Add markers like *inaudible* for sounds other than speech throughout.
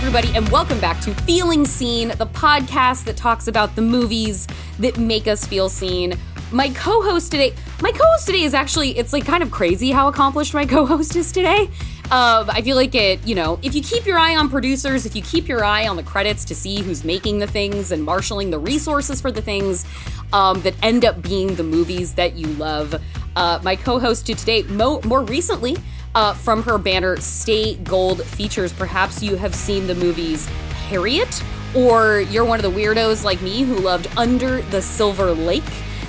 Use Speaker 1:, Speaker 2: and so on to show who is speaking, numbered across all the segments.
Speaker 1: Everybody, and welcome back to Feeling Seen, the podcast that talks about the movies that make us feel seen. My co-host today, my co-host today is actually, it's like kind of crazy how accomplished my co-host is today. Um, I feel like it, you know, if you keep your eye on producers, if you keep your eye on the credits to see who's making the things and marshaling the resources for the things um, that end up being the movies that you love, uh, my co-host to today, mo- more recently, uh, from her banner Stay Gold Features. Perhaps you have seen the movies Harriet, or you're one of the weirdos like me who loved Under the Silver Lake.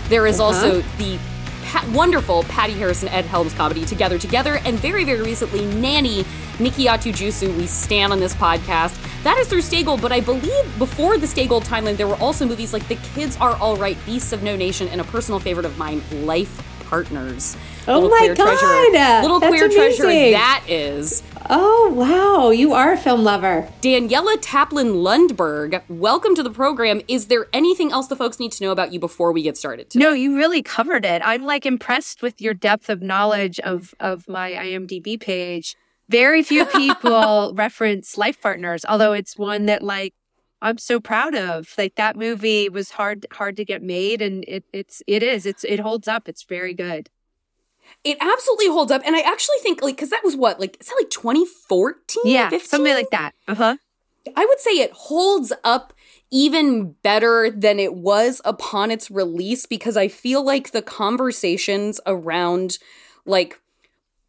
Speaker 1: There is
Speaker 2: Uh-huh.
Speaker 1: also the pa- wonderful Patty Harris and Ed Helms comedy Together Together, and very, very recently, Nanny Nikyatu Jusu. We stand on this podcast. That is through Stay Gold, but I believe before the Stay Gold timeline, there were also movies like The Kids Are All Right, Beasts of No Nation, and a personal favorite of mine, Life Partners.
Speaker 2: Oh
Speaker 1: Little
Speaker 2: my
Speaker 1: queer treasure-
Speaker 2: God!
Speaker 1: little
Speaker 2: That's
Speaker 1: queer treasure that is.
Speaker 2: Oh, wow. You are a film lover.
Speaker 1: Daniela Taplin Lundberg, welcome to the program. Is there anything else the folks need to know about you before we get started? today?
Speaker 3: No, you really covered it. I'm like impressed with your depth of knowledge of of my IMDb page. Very few *laughs* people reference Life Partners, although it's one that like I'm so proud of. Like that movie was hard hard to get made and it it's it is. It's it holds up. It's very good.
Speaker 1: It absolutely holds up. And I actually think, like, because that was what, like, is that like 2014?
Speaker 3: Yeah,
Speaker 1: 15?
Speaker 3: something like that. Uh-huh.
Speaker 1: I would say it holds up even better than it was upon its release because I feel like the conversations around, like,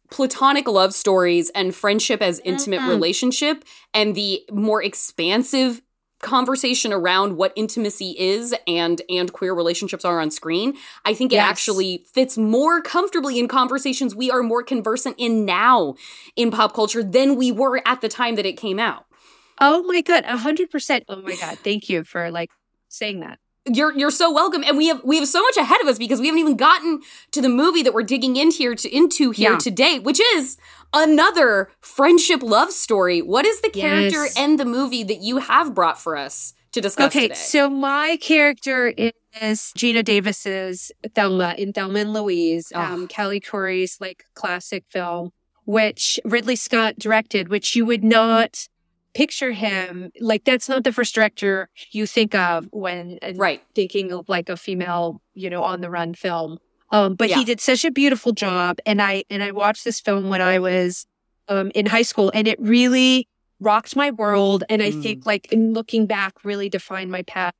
Speaker 1: platonic love stories and friendship as intimate
Speaker 3: Mhm.
Speaker 1: relationship and the more expansive conversation around what intimacy is and and queer relationships are on screen i think it
Speaker 3: Yes.
Speaker 1: actually fits more comfortably in conversations we are more conversant in now in pop culture than we were at the time that it came out
Speaker 3: Oh my god, a hundred percent. Oh my god, thank you for like saying that.
Speaker 1: You're you're so welcome and we have we have so much ahead of us because we haven't even gotten to the movie that we're digging in here to into here
Speaker 3: Yeah.
Speaker 1: today which is another friendship love story what is the character
Speaker 3: Yes.
Speaker 1: and the movie that you have brought for us to discuss
Speaker 3: Okay,
Speaker 1: today
Speaker 3: so my character is Geena Davis's Thelma in Thelma and Louise,
Speaker 1: Ah.
Speaker 3: um, Callie Khouri's like classic film, which Ridley Scott directed, which you would not picture him like that's not the first director you think of when uh,
Speaker 1: right
Speaker 3: thinking of like a female, you know, on the run film. Um, but
Speaker 1: Yeah.
Speaker 3: he did such a beautiful job, and I and I watched this film when I was um, in high school, and it really rocked my world. And I
Speaker 1: Mm.
Speaker 3: think, like in looking back, really defined my path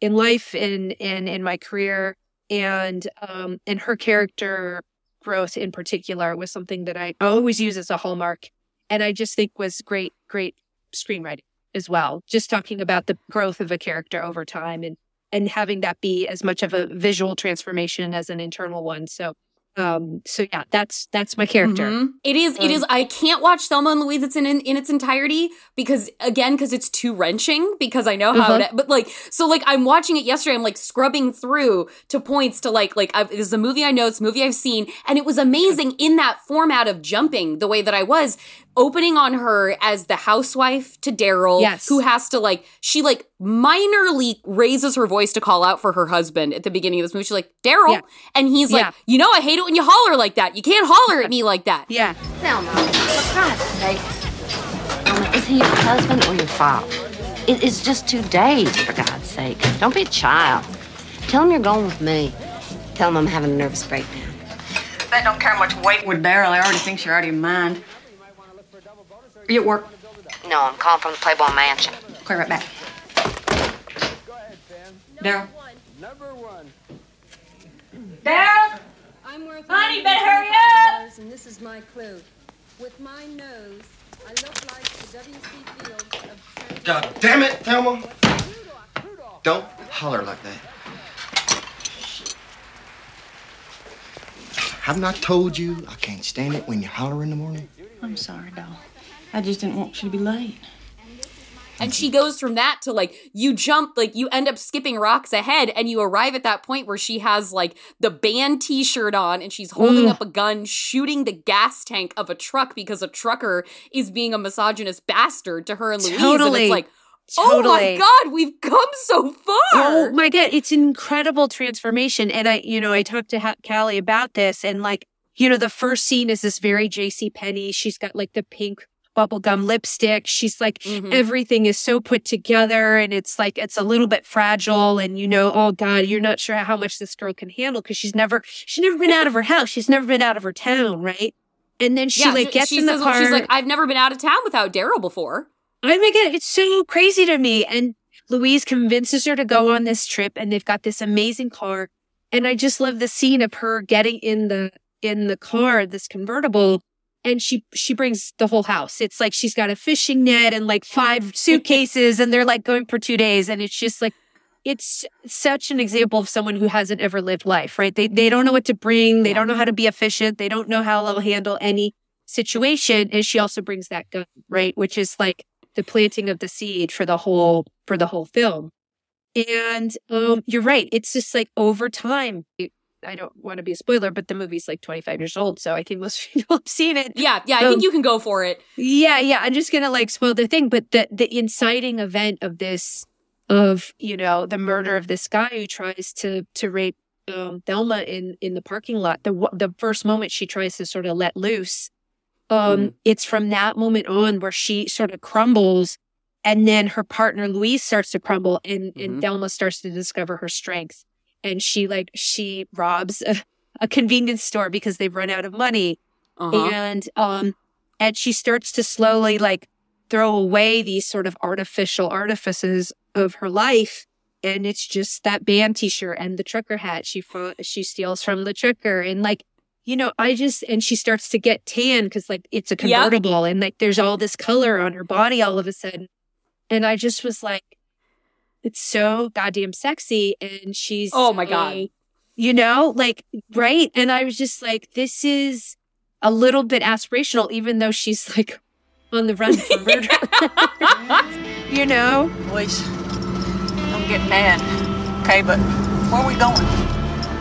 Speaker 3: in life and in in my career. And um, and her character growth in particular was something that I always use as a hallmark, and I just think was great, great screenwriting as well. Just talking about the growth of a character over time and and having that be as much of a visual transformation as an internal one. So um so yeah, that's that's my character.
Speaker 1: Mhm. It is.
Speaker 3: Um,
Speaker 1: is. I can't watch Thelma and Louise. It's in in, in its entirety because again, because it's too wrenching. Because I know how.
Speaker 3: Uh-huh.
Speaker 1: It, but like, so like, I'm watching it yesterday. I'm like scrubbing through to points to like like I've, this is a movie I know. It's a movie I've seen, and it was amazing in that format of jumping the way that I was opening on her as the housewife to Daryl,
Speaker 3: Yes.
Speaker 1: who has to like she like minorly raises her voice to call out for her husband at the beginning of this movie. She's like Daryl,
Speaker 3: Yeah.
Speaker 1: and he's like, you know, I hate it when you holler like that. You can't holler at *laughs* me like that.
Speaker 3: Yeah.
Speaker 4: Thelma, for Christ's sake. Thelma, oh, is he your husband or your father? It's just two days, for God's sake. Don't be a child. Tell him you're going with me. Tell him I'm having a nervous breakdown.
Speaker 5: That don't carry much weight with Daryl. I already thinks you're out of your mind. Are you at work?
Speaker 4: No, I'm calling from the Playboy Mansion.
Speaker 5: Clear right back. Daryl. Daryl!
Speaker 6: I'm worth
Speaker 5: Honey, better hurry up!
Speaker 6: And this is my clue. With my nose, I look like the W.C. Fields of San
Speaker 7: God damn it, Thelma. Don't holler like that. Haven't I told you I can't stand it when you holler in the morning?
Speaker 8: I'm sorry, doll. I just didn't want you to be late.
Speaker 1: And she goes from that to like you jump like you end up skipping rocks ahead and you arrive at that point where she has like the band t-shirt on and she's holding up a gun shooting the gas tank of a truck because a trucker is being a misogynist bastard to her and Louise and it's like oh my god we've come so far
Speaker 3: Oh my god, it's an incredible transformation. And I, you know, I talked to ha- Callie about this, and like, you know, the first scene is this very J.C. Penney. She's got like the pink bubblegum lipstick. She's like,
Speaker 1: Mhm.
Speaker 3: everything is so put together and it's like, it's a little bit fragile. And you know, oh God, you're not sure how much this girl can handle because she's never, she's never been out of her house. She's never been out of her town. Right. And then she
Speaker 1: yeah,
Speaker 3: like gets
Speaker 1: she
Speaker 3: in the
Speaker 1: says,
Speaker 3: car.
Speaker 1: She's like, I've never been out of town without Daryl before.
Speaker 3: I make it, it's so crazy to me. And Louise convinces her to go on this trip and they've got this amazing car. And I just love the scene of her getting in the, in the car, this convertible. And she, she brings the whole house. It's like she's got a fishing net and like five *laughs* suitcases and they're like going for two days. And it's just like, it's such an example of someone who hasn't ever lived life, right? They, they don't know what to bring. They don't know how to be efficient. They don't know how they'll handle any situation. And she also brings that gun, right? Which is like, the planting of the seed for the whole for the whole film. And um, you're right. It's just like over time. I don't want to be a spoiler, but the movie's like 25 years old, so I think most *laughs* people have seen it.
Speaker 1: Yeah, yeah, I
Speaker 3: Um,
Speaker 1: think you can go for it.
Speaker 3: Yeah, yeah. I'm just gonna like spoil the thing, but the the inciting event of this, of you know, the murder of this guy who tries to to rape um, Thelma in in the parking lot. The the first moment she tries to sort of let loose, um, it's from that moment on where she sort of crumbles, and then her partner Louise starts to crumble, and
Speaker 1: Mhm.
Speaker 3: and Thelma starts to discover her strength, and she like she robs a, a convenience store because they've run out of money
Speaker 1: Uh-huh.
Speaker 3: and um and she starts to slowly like throw away these sort of artificial artifices of her life and it's just that band t-shirt and the trucker hat she fo- she steals from the trucker and like you know i just and she starts to get tan because like it's a
Speaker 1: Yep.
Speaker 3: convertible and like there's all this color on her body all of a sudden and i just was like it's so goddamn sexy and she's
Speaker 1: Oh my God.
Speaker 3: a- you know like right and i was just like this is a little bit aspirational even though she's like on the run for murder *laughs* you know
Speaker 5: Please, don't get mad. Okay, but where are we going?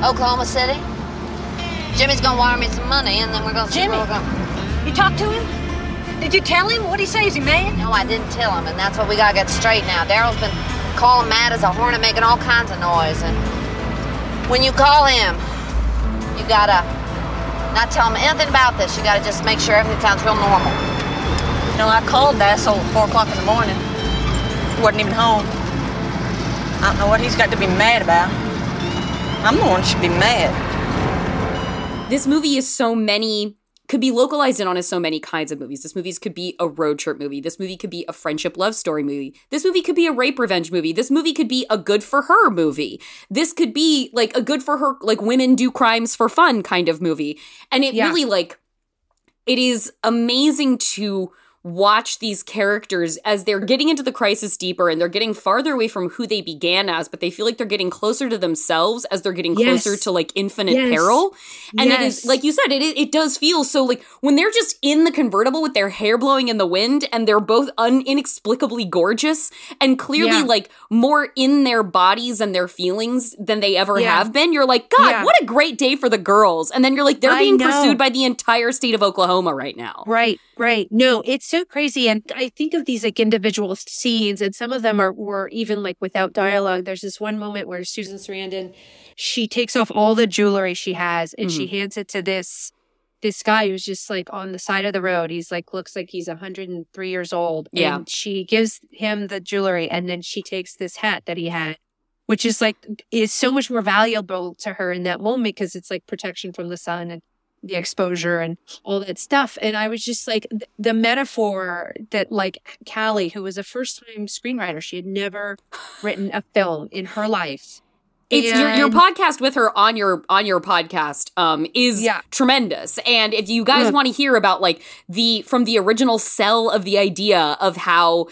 Speaker 4: Oklahoma City. Jimmy's gonna wire me some money, and then we're gonna see
Speaker 5: Jimmy?
Speaker 4: where we're going.
Speaker 5: You talk to him? Did you tell him? What'd he say? Is he mad?
Speaker 4: No, I didn't tell him, and that's what we gotta get straight now. Daryl's been calling mad as a hornet, making all kinds of noise, and when you call him, you gotta not tell him anything about this. You gotta just make sure everything sounds real normal.
Speaker 5: You know, I called the asshole at 4 o'clock in the morning. He wasn't even home. I don't know what he's got to be mad about. I'm the one who should be mad.
Speaker 1: this movie is so many could be localized in on so many kinds of movies. This movie could be a road trip movie. This movie could be a friendship love story movie. This movie could be a rape revenge movie. This movie could be a good for her movie. This could be like a good for her like women do crimes for fun kind of movie. And it
Speaker 3: Yeah.
Speaker 1: really like it is amazing to watch these characters as they're getting into the crisis deeper and they're getting farther away from who they began as, but they feel like they're getting closer to themselves as they're getting
Speaker 3: Yes.
Speaker 1: closer to like infinite
Speaker 3: Yes.
Speaker 1: peril. And it is like you said, it it does feel so like when they're just in the convertible with their hair blowing in the wind and they're both un- inexplicably gorgeous and clearly
Speaker 3: Yeah.
Speaker 1: like more in their bodies and their feelings than they ever
Speaker 3: Yeah.
Speaker 1: have been. You're like, God,
Speaker 3: Yeah.
Speaker 1: what a great day for the girls. And then you're like, they're
Speaker 3: I
Speaker 1: being
Speaker 3: know.
Speaker 1: pursued by the entire state of Oklahoma right now.
Speaker 3: Right, right. No, it's so crazy. And I think of these like individual scenes, and some of them are were even like without dialogue. There's this one moment where Susan Sarandon, she takes off all the jewelry she has and she mm-hmm. hands it to this this guy who's just like on the side of the road. He's like looks like he's 103 years old.
Speaker 1: Yeah.
Speaker 3: And she gives him the jewelry and then she takes this hat that he had. Which is like is so much more valuable to her in that moment because it's like protection from the sun and the exposure and all that stuff. And I was just like, th- the metaphor that like Callie, who was a first time screenwriter, she had never written a film in her life.
Speaker 1: It's your, your podcast with her on your on your podcast um is
Speaker 3: Yeah.
Speaker 1: tremendous and if you guys
Speaker 3: Yeah.
Speaker 1: want to hear about like the from the original cell of the idea of how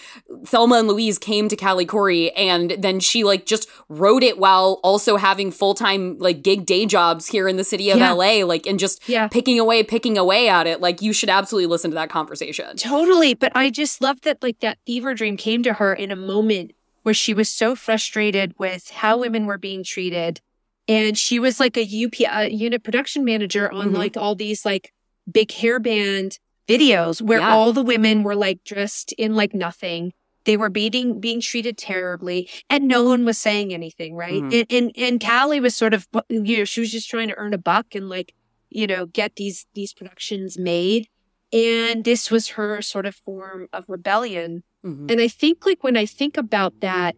Speaker 1: Thelma and Louise came to Callie Khouri and then she like just wrote it while also having full-time like gig day jobs here in the city of
Speaker 3: Yeah.
Speaker 1: LA like and just
Speaker 3: Yeah.
Speaker 1: picking away picking away at it like you should absolutely listen to that conversation.
Speaker 3: Totally. But I just love that like that fever dream came to her in a moment where she was so frustrated with how women were being treated. And she was like a UP uh, unit production manager on
Speaker 1: Mhm.
Speaker 3: like all these like big hairband videos where
Speaker 1: Yeah.
Speaker 3: all the women were like dressed in like nothing. They were being being treated terribly, and no one was saying anything, right?
Speaker 1: Mhm.
Speaker 3: And, and and Callie was sort of, you know, she was just trying to earn a buck and like, you know, get these these productions made. And this was her sort of form of rebellion.
Speaker 1: Mhm.
Speaker 3: And I think like when I think about that,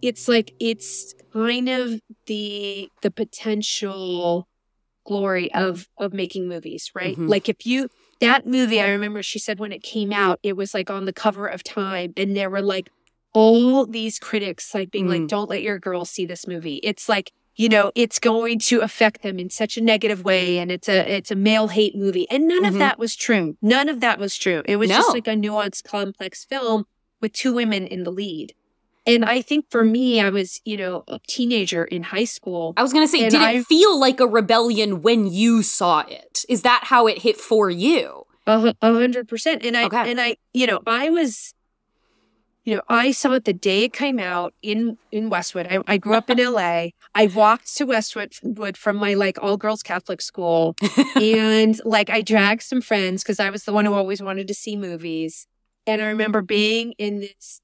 Speaker 3: it's like it's kind of the the potential glory of of making movies, right?
Speaker 1: Mhm.
Speaker 3: Like if you that movie, I remember she said when it came out, it was like on the cover of Time, and there were like all these critics like being
Speaker 1: Mm.
Speaker 3: like, "Don't let your girls see this movie." It's like you know it's going to affect them in such a negative way, and it's a it's a male hate movie, and none
Speaker 1: Mhm.
Speaker 3: of that was true. None of that was true. It was just like a nuanced, complex film with two women in the lead. And I think for me, I was, you know, a teenager in high school.
Speaker 1: I was going to say, did it feel like a rebellion when you saw it? Is that how it hit for you?
Speaker 3: A a hundred percent. And I,
Speaker 1: Okay.
Speaker 3: and I, you know, I was, you know, I saw it the day it came out in, in Westwood. I, I grew up in LA. I walked to Westwood Wood from my like all girls Catholic school. *laughs* and like I dragged some friends because I was the one who always wanted to see movies. And I remember being in this,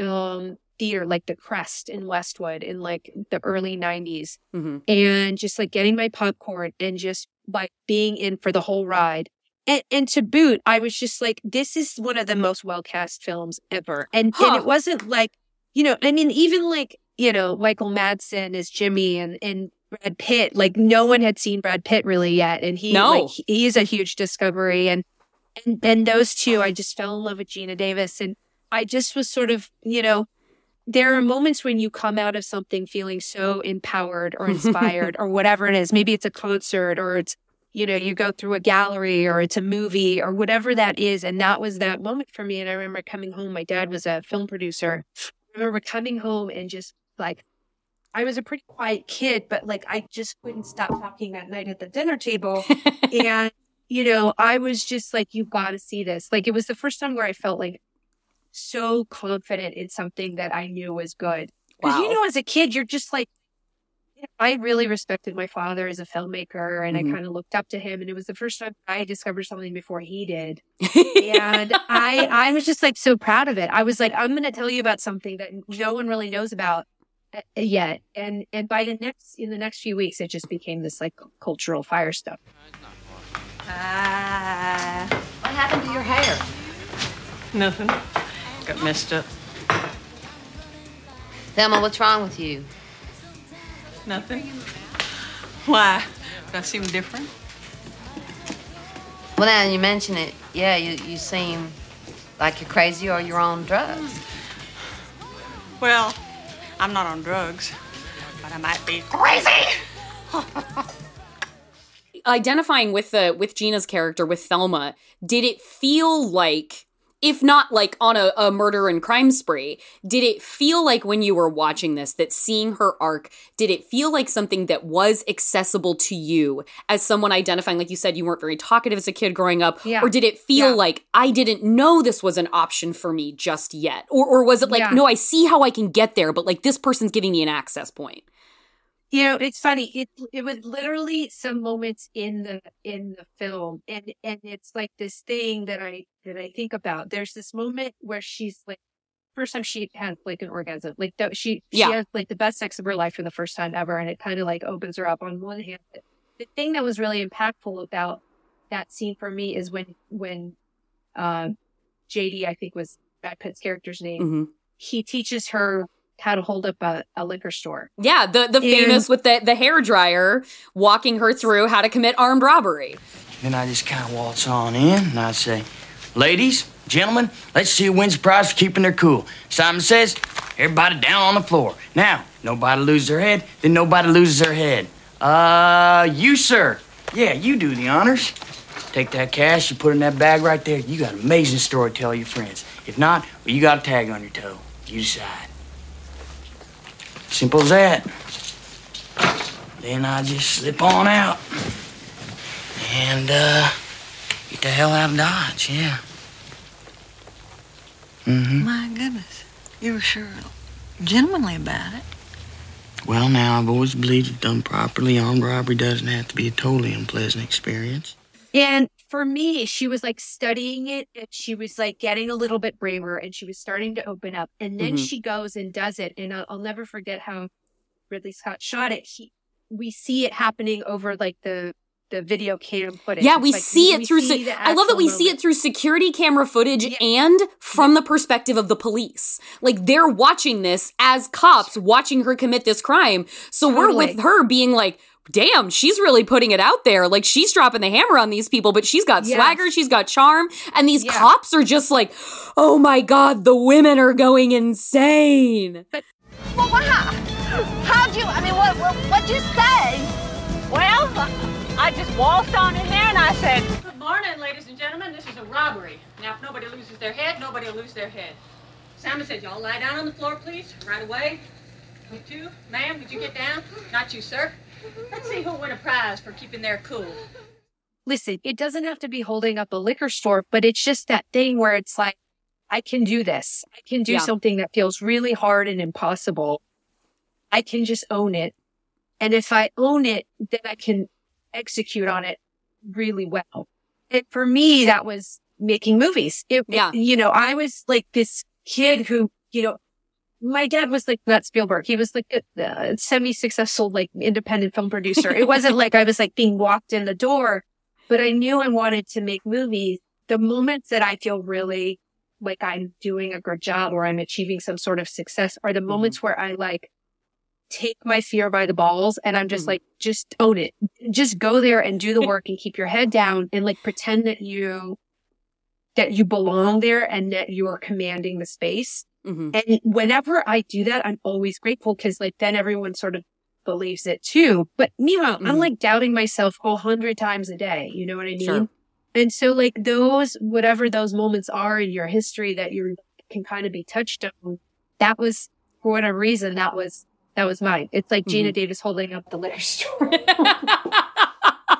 Speaker 3: um, theater, like the Crest in Westwood in like the early nineties
Speaker 1: hmm
Speaker 3: and just like getting my popcorn and just like being in for the whole ride. And, and to boot, I was just like, this is one of the most well cast films ever. And,
Speaker 1: Huh.
Speaker 3: and it wasn't like, you know, I mean, even like, you know, Michael Madsen as Jimmy and, and Brad Pitt, like no one had seen Brad Pitt really yet. And he,
Speaker 1: No.
Speaker 3: like, he is a huge discovery. And, and, and those two, I just fell in love with Geena Davis. And I just was sort of, you know, there are moments when you come out of something feeling so empowered or *laughs* inspired or whatever it is. Maybe it's a concert or it's, you know, you go through a gallery or it's a movie or whatever that is. And that was that moment for me. And I remember coming home. My dad was a film producer. I remember coming home and just like, I was a pretty quiet kid, but like I just couldn't stop talking that night at the dinner table. *laughs* and, you know, I was just like, you've got to see this. Like it was the first time where I felt like so confident in something that I knew was good. Because
Speaker 1: Wow.
Speaker 3: you know, as a kid, you're just like, I really respected my father as a filmmaker, and
Speaker 1: Mhm.
Speaker 3: I kind of looked up to him. And it was the first time I discovered something before he did, and *laughs* I I was just like so proud of it. I was like, I'm going to tell you about something that no one really knows about uh, yet. And and by the next in the next few weeks, it just became this like cultural fire stuff.
Speaker 4: Ah. What happened to your hair?
Speaker 5: Nothing. Got messed up.
Speaker 4: Thelma, what's wrong with you?
Speaker 5: Nothing. Why? Do I seem different?
Speaker 4: Well, now you mention it, yeah, you, you seem like you're crazy or you're on drugs.
Speaker 5: Well, I'm not on drugs, but I might be crazy. *laughs*
Speaker 1: Identifying with the with Geena's character with Thelma, did it feel like if not like on a, a murder and crime spree, did it feel like when you were watching this that seeing her arc, did it feel like something that was accessible to you as someone identifying, like you said, you weren't very talkative as a kid growing up?
Speaker 3: Yeah.
Speaker 1: Or did it feel
Speaker 3: Yeah.
Speaker 1: like I didn't know this was an option for me just yet? Or or was it like,
Speaker 3: Yeah.
Speaker 1: no, I see how I can get there, but like this person's giving me an access point?
Speaker 3: You know, it's funny. It it was literally some moments in the in the film, and and it's like this thing that I that I think about. There's this moment where she's like, first time she had like an orgasm, like she
Speaker 1: Yeah.
Speaker 3: she had like the best sex of her life for the first time ever, and it kind of like opens her up on one hand. The thing that was really impactful about that scene for me is when when uh, JD, I think was Brad Pitt's character's name,
Speaker 1: hmm
Speaker 3: he teaches her how to hold up a, a liquor store.
Speaker 1: Yeah, the the
Speaker 3: And-
Speaker 1: famous with the the hair dryer walking her through how to commit armed robbery.
Speaker 9: Then I just kind of waltz on in and I say, Ladies, gentlemen, let's see who wins the prize for keeping their cool. Simon says, Everybody down on the floor. Now, nobody loses their head, then nobody loses their head. Uh, you, sir. Yeah, you do the honors. Take that cash, you put it in that bag right there. You got an amazing story to tell your friends. If not, well, you got a tag on your toe. You decide. Simple as that. Then I just slip on out. And, uh, get the hell out of Dodge, yeah. Mm-hmm.
Speaker 8: My goodness. You were sure gentlemanly about it.
Speaker 9: Well, now, I've always believed if done properly, armed robbery doesn't have to be a totally unpleasant experience.
Speaker 3: And for me, she was like studying it and she was like getting a little bit braver and she was starting to open up. And then
Speaker 1: Mhm.
Speaker 3: she goes and does it. And I'll, I'll never forget how Ridley Scott shot it. He, we see it happening over like the,
Speaker 10: the video cam footage.
Speaker 1: Yeah, we
Speaker 10: like,
Speaker 1: see it
Speaker 10: we
Speaker 1: through.
Speaker 10: see
Speaker 1: se- I love that we see it through security camera footage and from the perspective of the police. Like they're watching this as cops watching her commit this crime. So we're with her being like, "Damn, she's really putting it out there. Like she's dropping the hammer on these people, but she's got
Speaker 10: Yes.
Speaker 1: swagger, she's got charm." And these
Speaker 10: Yeah.
Speaker 1: cops are just like, "Oh my god, the women are going insane."
Speaker 11: Well, how, how'd you, I mean, what, what, what'd you say?
Speaker 5: Well, I just waltzed on in there and I said, Good morning, ladies and gentlemen. This is a robbery. Now, if nobody loses their head, nobody will lose their head. Simon said, Y'all lie down on the floor, please, right away. You too. Ma'am, would you get down? Not you, sir. Let's see who'll win a prize for keeping their cool.
Speaker 10: Listen, it doesn't have to be holding up a liquor store, but it's just that thing where it's like, I can do this. I can do
Speaker 1: Yeah.
Speaker 10: something that feels really hard and impossible. I can just own it. And if I own it, then I can execute on it really well. And for me, that was making movies. It,
Speaker 1: Yeah.
Speaker 10: you know, I was like this kid who, you know, my dad was like not Spielberg. He was like a, uh semi-successful, like independent film producer. It wasn't like I was like being walked in the door, but I knew I wanted to make movies. The moments that I feel really like I'm doing a good job or I'm achieving some sort of success are the moments where I like take my fear by the balls and I'm just
Speaker 1: Mhm.
Speaker 10: like, just own it. Just go there and do the work and keep your head down and like pretend that you, that you belong there and that you are commanding the space.
Speaker 1: Mhm.
Speaker 10: And whenever I do that, I'm always grateful because like then everyone sort of believes it too. But meanwhile, I'm
Speaker 1: Mhm.
Speaker 10: like doubting myself a hundred times a day. You know what I mean?
Speaker 1: Sure.
Speaker 10: And so like those, whatever those moments are in your history that you can kind of be touched on, that was for whatever reason, that was, that was mine. It's like Geena
Speaker 1: Mm-hmm.
Speaker 10: Davis holding up the liquor store. *laughs* *laughs*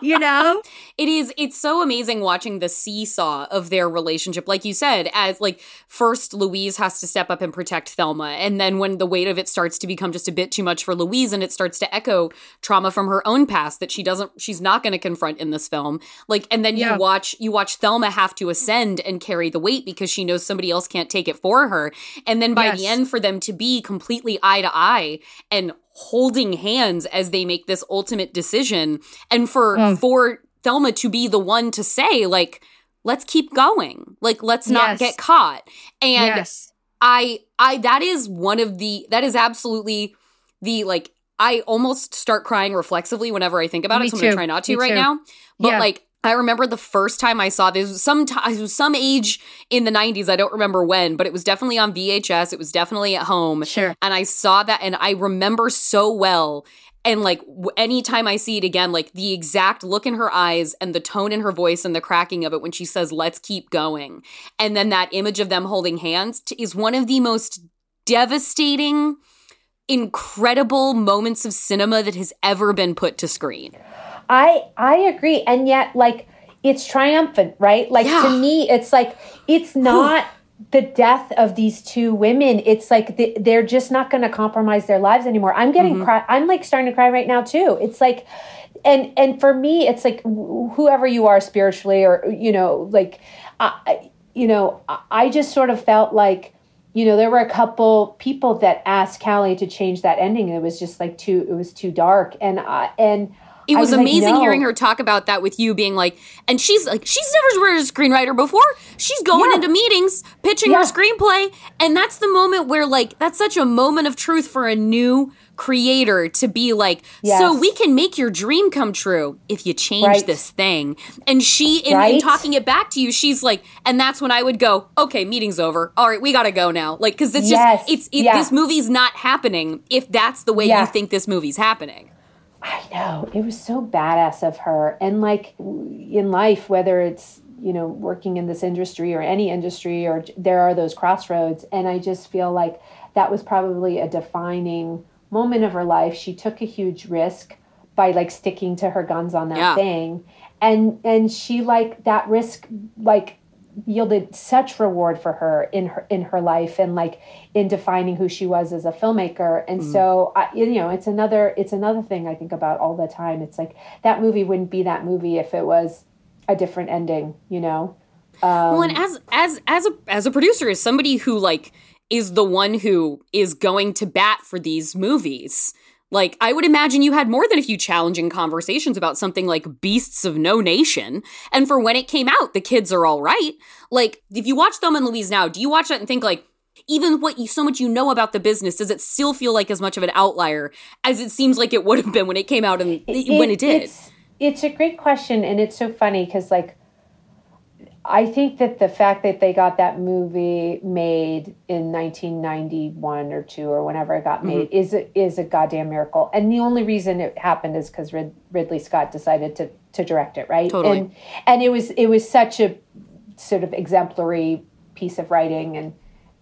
Speaker 10: you know? *laughs*
Speaker 1: It is it's so amazing watching the seesaw of their relationship. Like you said, as like first Louise has to step up and protect Thelma, and then when the weight of it starts to become just a bit too much for Louise and it starts to echo trauma from her own past that she doesn't she's not going to confront in this film. Like and then
Speaker 10: Yeah.
Speaker 1: you watch you watch Thelma have to ascend and carry the weight because she knows somebody else can't take it for her. And then by the end for them to be completely eye to eye and holding hands as they make this ultimate decision and for
Speaker 10: Mm.
Speaker 1: for Thelma to be the one to say like let's keep going like let's not
Speaker 10: Yes.
Speaker 1: get caught and
Speaker 10: yes.
Speaker 1: I I that is one of the that is absolutely the like I almost start crying reflexively whenever I think about
Speaker 10: Me
Speaker 1: it so I'm going to try not to
Speaker 10: Me
Speaker 1: right
Speaker 10: too.
Speaker 1: now but
Speaker 10: Yeah.
Speaker 1: like I remember the first time I saw this was some was some age in the 90s I don't remember when but it was definitely on VHS it was definitely at home.
Speaker 10: Sure.
Speaker 1: and I saw that and I remember so well. And like w- anytime I see it again like the exact look in her eyes and the tone in her voice and the cracking of it when she says let's keep going. And then that image of them holding hands t- is one of the most devastating incredible moments of cinema that has ever been put to screen
Speaker 3: I I agree, and yet like it's triumphant, right? Like
Speaker 1: Yeah.
Speaker 3: to me, it's like it's not the death of these two women. It's like the, they're just not going to compromise their lives anymore. I'm getting mm-hmm. cry. I'm like starting to cry right now too. It's like, and and for me, it's like whoever you are spiritually, or you know, like, I, you know, I- I just sort of felt like. You know, there were a couple people that asked Callie to change that ending. It was just like too. It was too dark, and I and
Speaker 1: It was,
Speaker 3: like,
Speaker 1: amazing
Speaker 3: no.
Speaker 1: hearing her talk about that with you being like, and she's like, she's never read a screenwriter before. She's going
Speaker 3: Yeah.
Speaker 1: into meetings, pitching her screenplay. And that's the moment where, like, that's such a moment of truth for a new creator to be like, so we can make your dream come true if you change
Speaker 3: Right.
Speaker 1: this thing. And she, in, in talking it back to you, she's like, and that's when I would go, okay, meeting's over. All right, we got to go now. Like, cause it's
Speaker 3: Yes.
Speaker 1: just, it's, it,
Speaker 3: Yeah.
Speaker 1: this movie's not happening if that's the way
Speaker 3: Yeah.
Speaker 1: you think this movie's happening.
Speaker 3: I know. It was so badass of her. And like in life, whether it's, you know, working in this industry or any industry, or there are those crossroads. And I just feel like that was probably a defining moment of her life. She took a huge risk by like sticking to her guns on that
Speaker 1: Yeah.
Speaker 3: thing. And and she like that risk like yielded such reward for her in her in her life and like in defining who she was as a filmmaker. And so I, you know it's another it's another thing i think about all the time. It's like that movie wouldn't be that movie if it was a different ending you know?
Speaker 1: Um, well, and as as as a as a producer, as somebody who like is the one who is going to bat for these movies, Like, I would imagine you had more than a few challenging conversations about something like Beasts of No Nation. And for when it came out, the kids are all right. Like, if you watch Thelma and Louise now, do you watch that and think, like, even what you so much you know about the business, does it still feel like as much of an outlier as it seems like it would have been when it came out and when it did?
Speaker 3: It's, it's a great question, and it's so funny because, like, I think that the fact that they got that movie made in 1991 or two or whenever it got made
Speaker 1: Mhm.
Speaker 3: is a, is a goddamn miracle. And the only reason it happened is because Rid- Ridley Scott decided to to direct it, right?
Speaker 1: Totally.
Speaker 3: And and it was it was such a sort of exemplary piece of writing and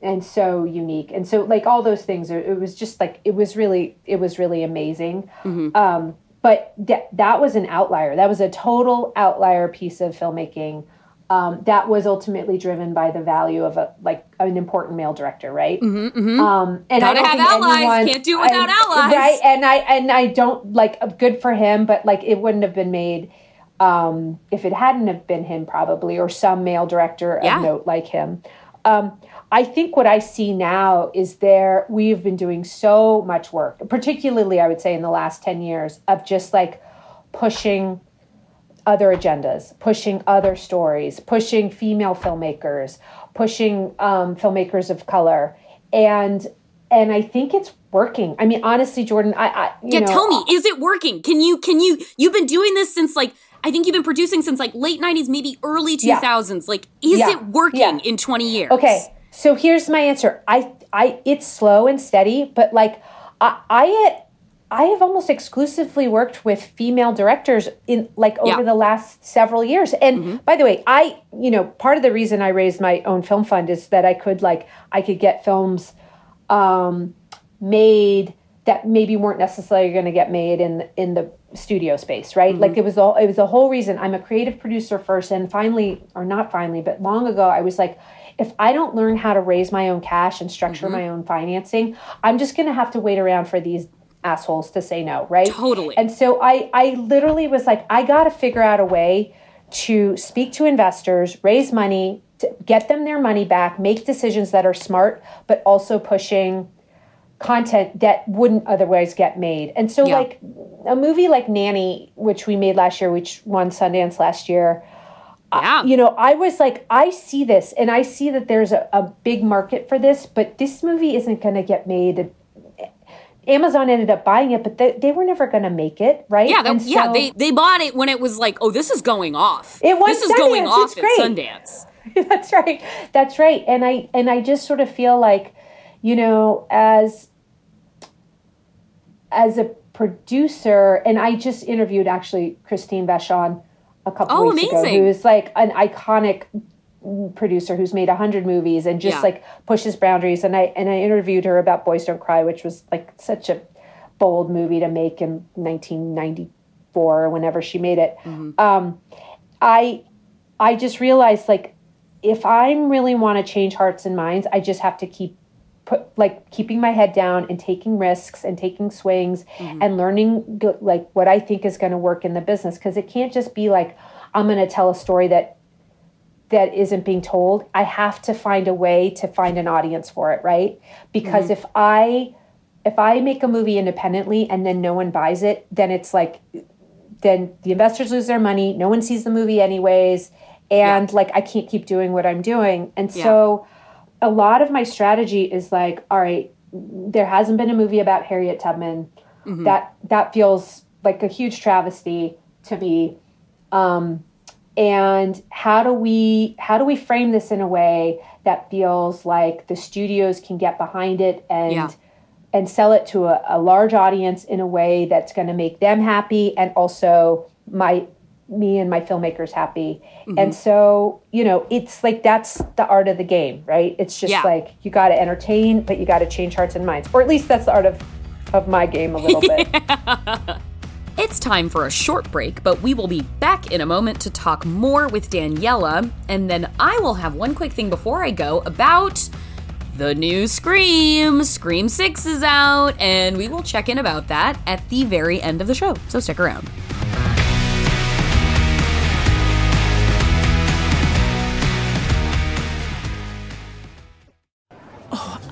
Speaker 3: and so unique and so like all those things it was just like it was really it was really amazing
Speaker 1: Mm-hmm.
Speaker 3: um but that that was an outlier that was a total outlier piece of filmmaking um, that was ultimately driven by the value of a like an important male director right
Speaker 1: Mhm, mhm.
Speaker 3: um and
Speaker 1: Gotta
Speaker 3: I
Speaker 1: have allies.
Speaker 3: anyone-
Speaker 1: Can't do it without
Speaker 3: and-
Speaker 1: allies.
Speaker 3: right and i and i don't like uh, good for him but like it wouldn't have been made um if it hadn't have been him probably or some male director
Speaker 1: Yeah.
Speaker 3: of note like him um I think what I see now is there we've been doing so much work, particularly I would say in the last 10 years of just like pushing other agendas, pushing other stories, pushing female filmmakers, pushing um, filmmakers of color, and and I think it's working. I mean, honestly, Jordan, I, I you
Speaker 1: yeah,
Speaker 3: know,
Speaker 1: tell me, is it working? Can you can you you've been doing this since like I think you've been producing since like late 90s, maybe early
Speaker 3: Yeah.
Speaker 1: 2000s. Like is
Speaker 3: Yeah.
Speaker 1: it working
Speaker 3: Yeah.
Speaker 1: in 20 years?
Speaker 3: Okay, so here's my answer. I I it's slow and steady, but like I I I have almost exclusively worked with female directors in like over
Speaker 1: Yeah. Mm-hmm.
Speaker 3: the last several years. And by the way, I you know part of the reason I raised my own film fund is that I could like I could get films um, made that maybe weren't necessarily going to get made in in the studio space, right? Like it was all it was the whole reason I'm a creative producer first, and finally, or not finally, but long ago, I was like, if I don't learn how to raise my own cash and structure my own financing, I'm just going to have to wait around for these assholes to say no, right?
Speaker 1: Totally.
Speaker 3: And so I I literally was like, I got to figure out a way to speak to investors, raise money, to get them their money back, make decisions that are smart, but also pushing content that wouldn't otherwise get made. And so
Speaker 1: Yeah.
Speaker 3: like a movie like Nanny, which we made last year, which won Sundance last year,
Speaker 1: Yeah.
Speaker 3: you know, I was like, I see this and I see that there's a, a big market for this, but this movie isn't going to get made. Amazon ended up buying it, but they, they were never going to make it, right?
Speaker 1: Yeah,
Speaker 3: And
Speaker 1: yeah,
Speaker 3: so-
Speaker 1: they they bought it when it was like, oh, this is going off.
Speaker 3: It was
Speaker 1: this is going
Speaker 3: Sundance,
Speaker 1: off
Speaker 3: it's
Speaker 1: at. Sundance. *laughs*
Speaker 3: that's right that's right and i and i just sort of feel like you know as as a producer and i just interviewed actually christine vachon a couple
Speaker 1: Oh,
Speaker 3: weeks ago
Speaker 1: amazing.
Speaker 3: who's like an iconic producer who's made a hundred movies and just
Speaker 1: Yeah.
Speaker 3: like pushes boundaries. And i and i interviewed her about boys don't cry which was like such a bold movie to make in 1994 or whenever she made it. Um i I just realized like if I'm really want to change hearts and minds, I just have to keep put like keeping my head down and taking risks and taking swings and learning like what I think is going to work in the business. Because it can't just be like I'm going to tell a story that that isn't being told. I have to find a way to find an audience for it, right? Because if I if I make a movie independently and then no one buys it, then it's like then the investors lose their money. No one sees the movie anyways. And like, I can't keep doing what I'm doing. And so a lot of my strategy is like, all right, there hasn't been a movie about Harriet Tubman. That, that feels like a huge travesty to me. Um, and how do we, how do we frame this in a way that feels like the studios can get behind it and,
Speaker 1: Yeah.
Speaker 3: and sell it to a, a large audience in a way that's going to make them happy and also my me and my filmmakers happy? Mm-hmm. And so you know it's like that's the art of the game right? It's just
Speaker 1: Yeah.
Speaker 3: like you got to entertain but you got to change hearts and minds. Or at least that's the art of of my game a little *laughs* bit
Speaker 1: It's time for a short break, but we will be back in a moment to talk more with Daniela, and then I will have one quick thing before I go about the new Scream. Scream 6 is out, and we will check in about that at the very end of the show, so stick around.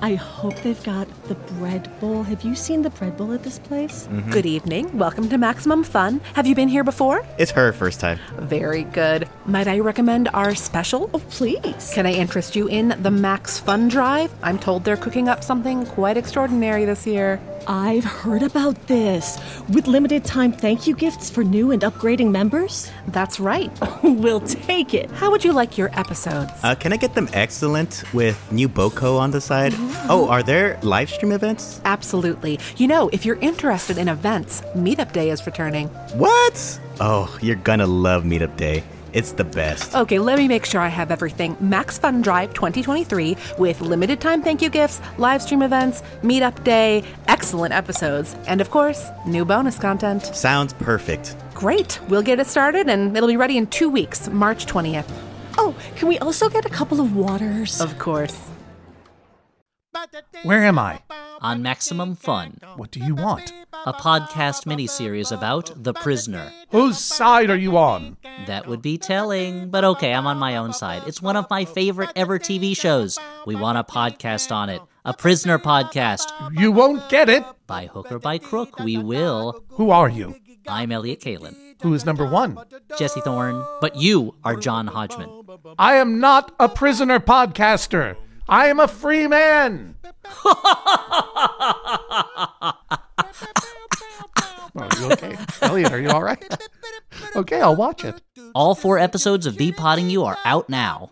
Speaker 12: I hope they've got the bread bowl. Have you seen the bread bowl at this place?
Speaker 13: Mhm.
Speaker 14: Good evening. Welcome to Maximum Fun. Have you been here before?
Speaker 13: It's her first time.
Speaker 14: Very good. Might I recommend our special?
Speaker 12: Oh, please.
Speaker 14: Can I interest you in the Max Fun Drive? I'm told they're cooking up something quite extraordinary this year.
Speaker 12: I've heard about this. With limited time thank you gifts for new and upgrading members?
Speaker 14: That's right. *laughs*
Speaker 12: we'll take it.
Speaker 14: How would you like your episodes?
Speaker 13: Uh, can I get them excellent with new Boko on the side? Oh, are there live stream events?
Speaker 14: Absolutely. You know, if you're interested in events, Meetup Day is returning.
Speaker 13: What? Oh, you're gonna love Meetup Day. It's the best.
Speaker 14: Okay, let me make sure I have everything. Max Fun Drive 2023 with limited time thank you gifts, live stream events, meetup day, excellent episodes, and of course, new bonus content.
Speaker 13: Sounds perfect.
Speaker 14: Great. We'll get it started and it'll be ready in two weeks, March 20th.
Speaker 12: Oh, can we also get a couple of waters?
Speaker 14: Of course.
Speaker 15: Where am I?
Speaker 16: On Maximum Fun,
Speaker 15: What do you want?
Speaker 16: a podcast miniseries about The Prisoner.
Speaker 15: Whose side are you on?
Speaker 16: That would be telling, but okay, I'm on my own side. It's one of my favorite ever TV shows. We want a podcast on it. A prisoner podcast.
Speaker 15: You won't get it.
Speaker 16: By hook or by crook, we will.
Speaker 15: Who are you?
Speaker 16: I'm Elliott Kalan.
Speaker 15: Who is number one?
Speaker 16: Jesse Thorne. But you are John Hodgman.
Speaker 15: I am not a prisoner podcaster. I am a free man. Are *laughs* oh, you okay? Elliott, are you all right? Okay, I'll watch it.
Speaker 16: All four episodes of The Potting You are out now.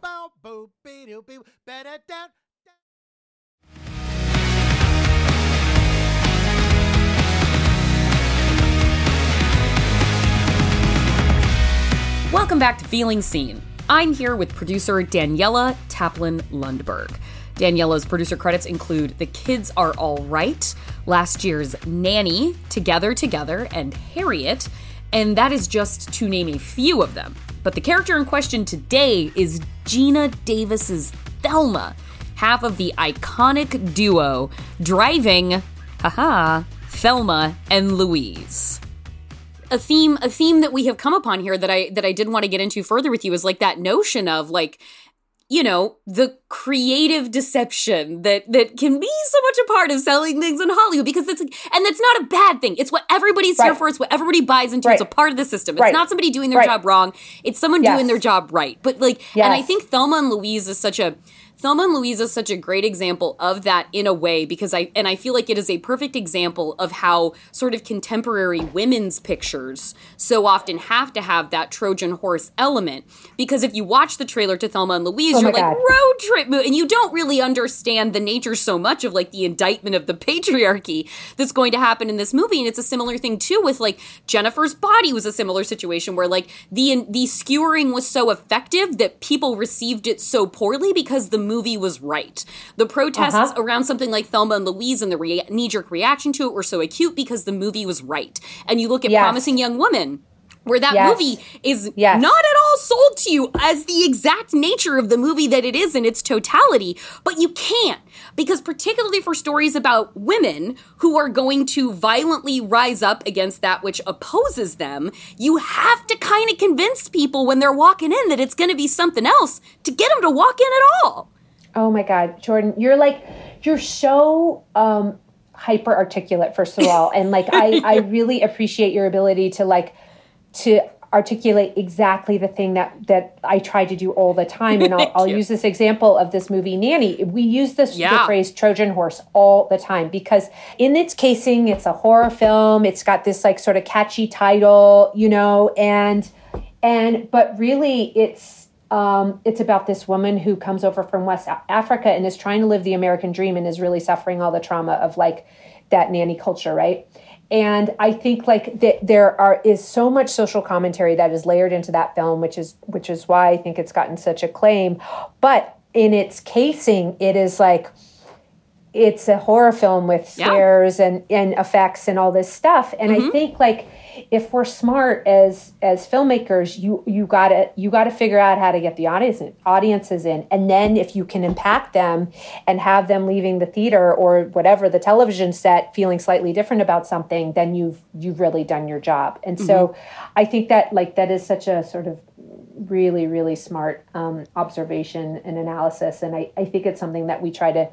Speaker 1: Welcome back to Feeling Seen. I'm here with producer Daniela Taplin Lundberg. Daniela's producer credits include The Kids Are All Right, last year's Nanny, Together Together, and Harriet, and that is just to name a few of them. But the character in question today is Geena Davis's Thelma, half of the iconic duo driving, haha, Thelma and Louise a theme a theme that we have come upon here that I that I did want to get into further with you is like that notion of like you know the creative deception that that can be so much a part of selling things in Hollywood because it's and that's not a bad thing. It's what everybody's here for. It's what everybody buys into.
Speaker 3: Right.
Speaker 1: It's a part of the system. It's
Speaker 3: Right.
Speaker 1: not somebody doing their
Speaker 3: Right.
Speaker 1: job wrong. It's someone
Speaker 3: Yes.
Speaker 1: doing their job right. But like, and I think Thelma and Louise is such a Thelma and Louise is such a great example of that in a way because I and I feel like it is a perfect example of how sort of contemporary women's pictures so often have to have that Trojan horse element because if you watch the trailer to Thelma and Louise
Speaker 3: Oh
Speaker 1: you're like
Speaker 3: God.
Speaker 1: road trip movie and you don't really understand the nature so much of like the indictment of the *laughs* patriarchy that's going to happen in this movie and it's a similar thing too with like Jennifer's body was a similar situation where like the the skewering was so effective that people received it so poorly because the movie was right. The protests
Speaker 3: Uh-huh.
Speaker 1: around something like Thelma and Louise and the rea- knee-jerk reaction to it were so acute because the movie was right. And you look at
Speaker 3: Yes.
Speaker 1: Promising Young Woman where that
Speaker 3: Yes.
Speaker 1: movie is
Speaker 3: Yes.
Speaker 1: not at all sold to you as the exact nature of the movie that it is in its totality, but you can't because particularly for stories about women who are going to violently rise up against that which opposes them, you have to kind of convince people when they're walking in that it's going to be something else to get them to walk in at all.
Speaker 3: Oh my God, Jordan, you're like, you're so um, hyper articulate, first of all. And like, I, I *laughs* really appreciate your ability to like, to articulate exactly the thing that, that I try to do all the time. And I'll, *laughs* I'll use this example of this movie, Nanny. We use this the phrase Trojan horse all the time because in its casing, it's a horror film. It's got this like sort of catchy title, you know, and, and, but really it's, um, it's about this woman who comes over from West Africa and is trying to live the American dream and is really suffering all the trauma of like that nanny culture, right? And I think like that there are is so much social commentary that is layered into that film, which is which is why I think it's gotten such acclaim. But in its casing, it is like it's a horror film with
Speaker 1: Yeah.
Speaker 3: scares and, and effects and all this stuff. And I think like if we're smart as as filmmakers, you you gotta you gotta figure out how to get the audience audiences in. And then if you can impact them and have them leaving the theater or whatever the television set feeling slightly different about something, then you've you've really done your job. And so I think that like that is such a sort of really really smart um, observation and analysis and I, I think it's something that we try to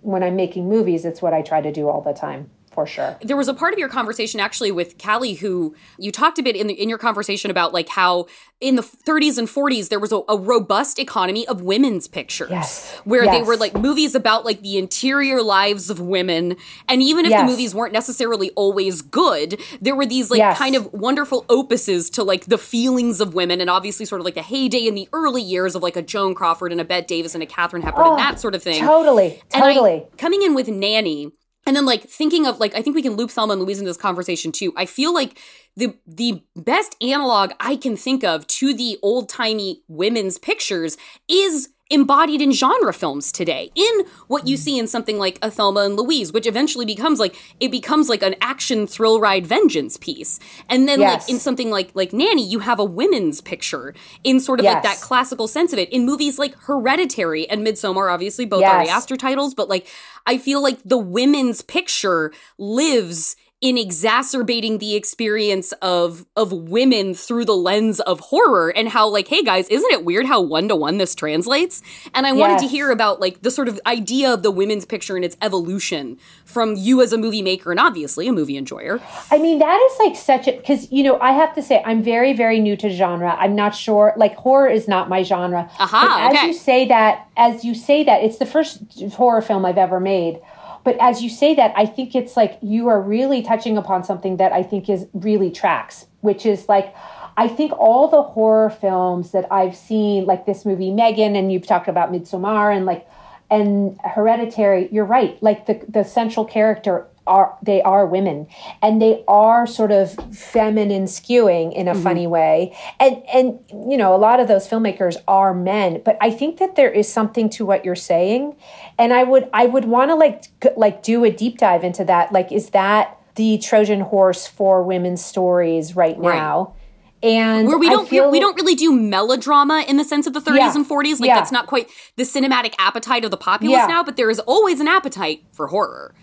Speaker 3: when I'm making movies, it's what I try to do all the time for sure.
Speaker 1: There was a part of your conversation actually with Callie who you talked a bit in the, in your conversation about like how in the 30s and 40s there was a, a robust economy of women's pictures
Speaker 3: yes.
Speaker 1: where
Speaker 3: yes.
Speaker 1: they were like movies about like the interior lives of women and even if yes. the movies weren't necessarily always good there were these like kind of wonderful opuses to like the feelings of women and obviously sort of like the heyday in the early years of like a Joan Crawford and a Bette Davis and a Katharine Hepburn oh, and that sort of thing.
Speaker 3: Totally. Totally.
Speaker 1: I, coming in with Nanny and then like thinking of like I think we can loop Thelma and Louise into this conversation too. I feel like the the best analog I can think of to the old timey women's pictures is embodied in genre films today in what you see in something like a Thelma and Louise which eventually becomes like it becomes like an action thrill ride vengeance piece and then yes. like in something like like Nanny you have a women's picture in sort of yes. like that classical sense of it in movies like Hereditary and Midsommar obviously both yes. Ari Aster titles but like I feel like the women's picture lives in exacerbating the experience of of women through the lens of horror and how like hey guys isn't it weird how one to one this translates? And i yes. wanted to hear about like the sort of idea of the women's picture and its evolution from you as a movie maker and obviously a movie enjoyer.
Speaker 3: I mean that is like such a because you know i have to say i'm very very new to genre. I'm not sure like horror is not my genre.
Speaker 1: Uh-huh,
Speaker 3: as
Speaker 1: okay.
Speaker 3: you say that as you say that it's the first horror film i've ever made but as you say that, I think it's like you are really touching upon something that I think is really tracks, which is like, I think all the horror films that I've seen, like this movie M3GAN, and you've talked about Midsommar and like, and Hereditary, you're right. Like the, the central character are they are women and they are sort of feminine skewing in a mm-hmm. funny way and and you know a lot of those filmmakers are men but i think that there is something to what you're saying and i would i would want to like like do a deep dive into that like is that the trojan horse for women's stories right now right. And
Speaker 1: where we don't
Speaker 3: feel,
Speaker 1: we don't really do melodrama in the sense of the 30s yeah, and 40s like yeah. that's not quite the cinematic appetite of the populace yeah. now but there is always an appetite for horror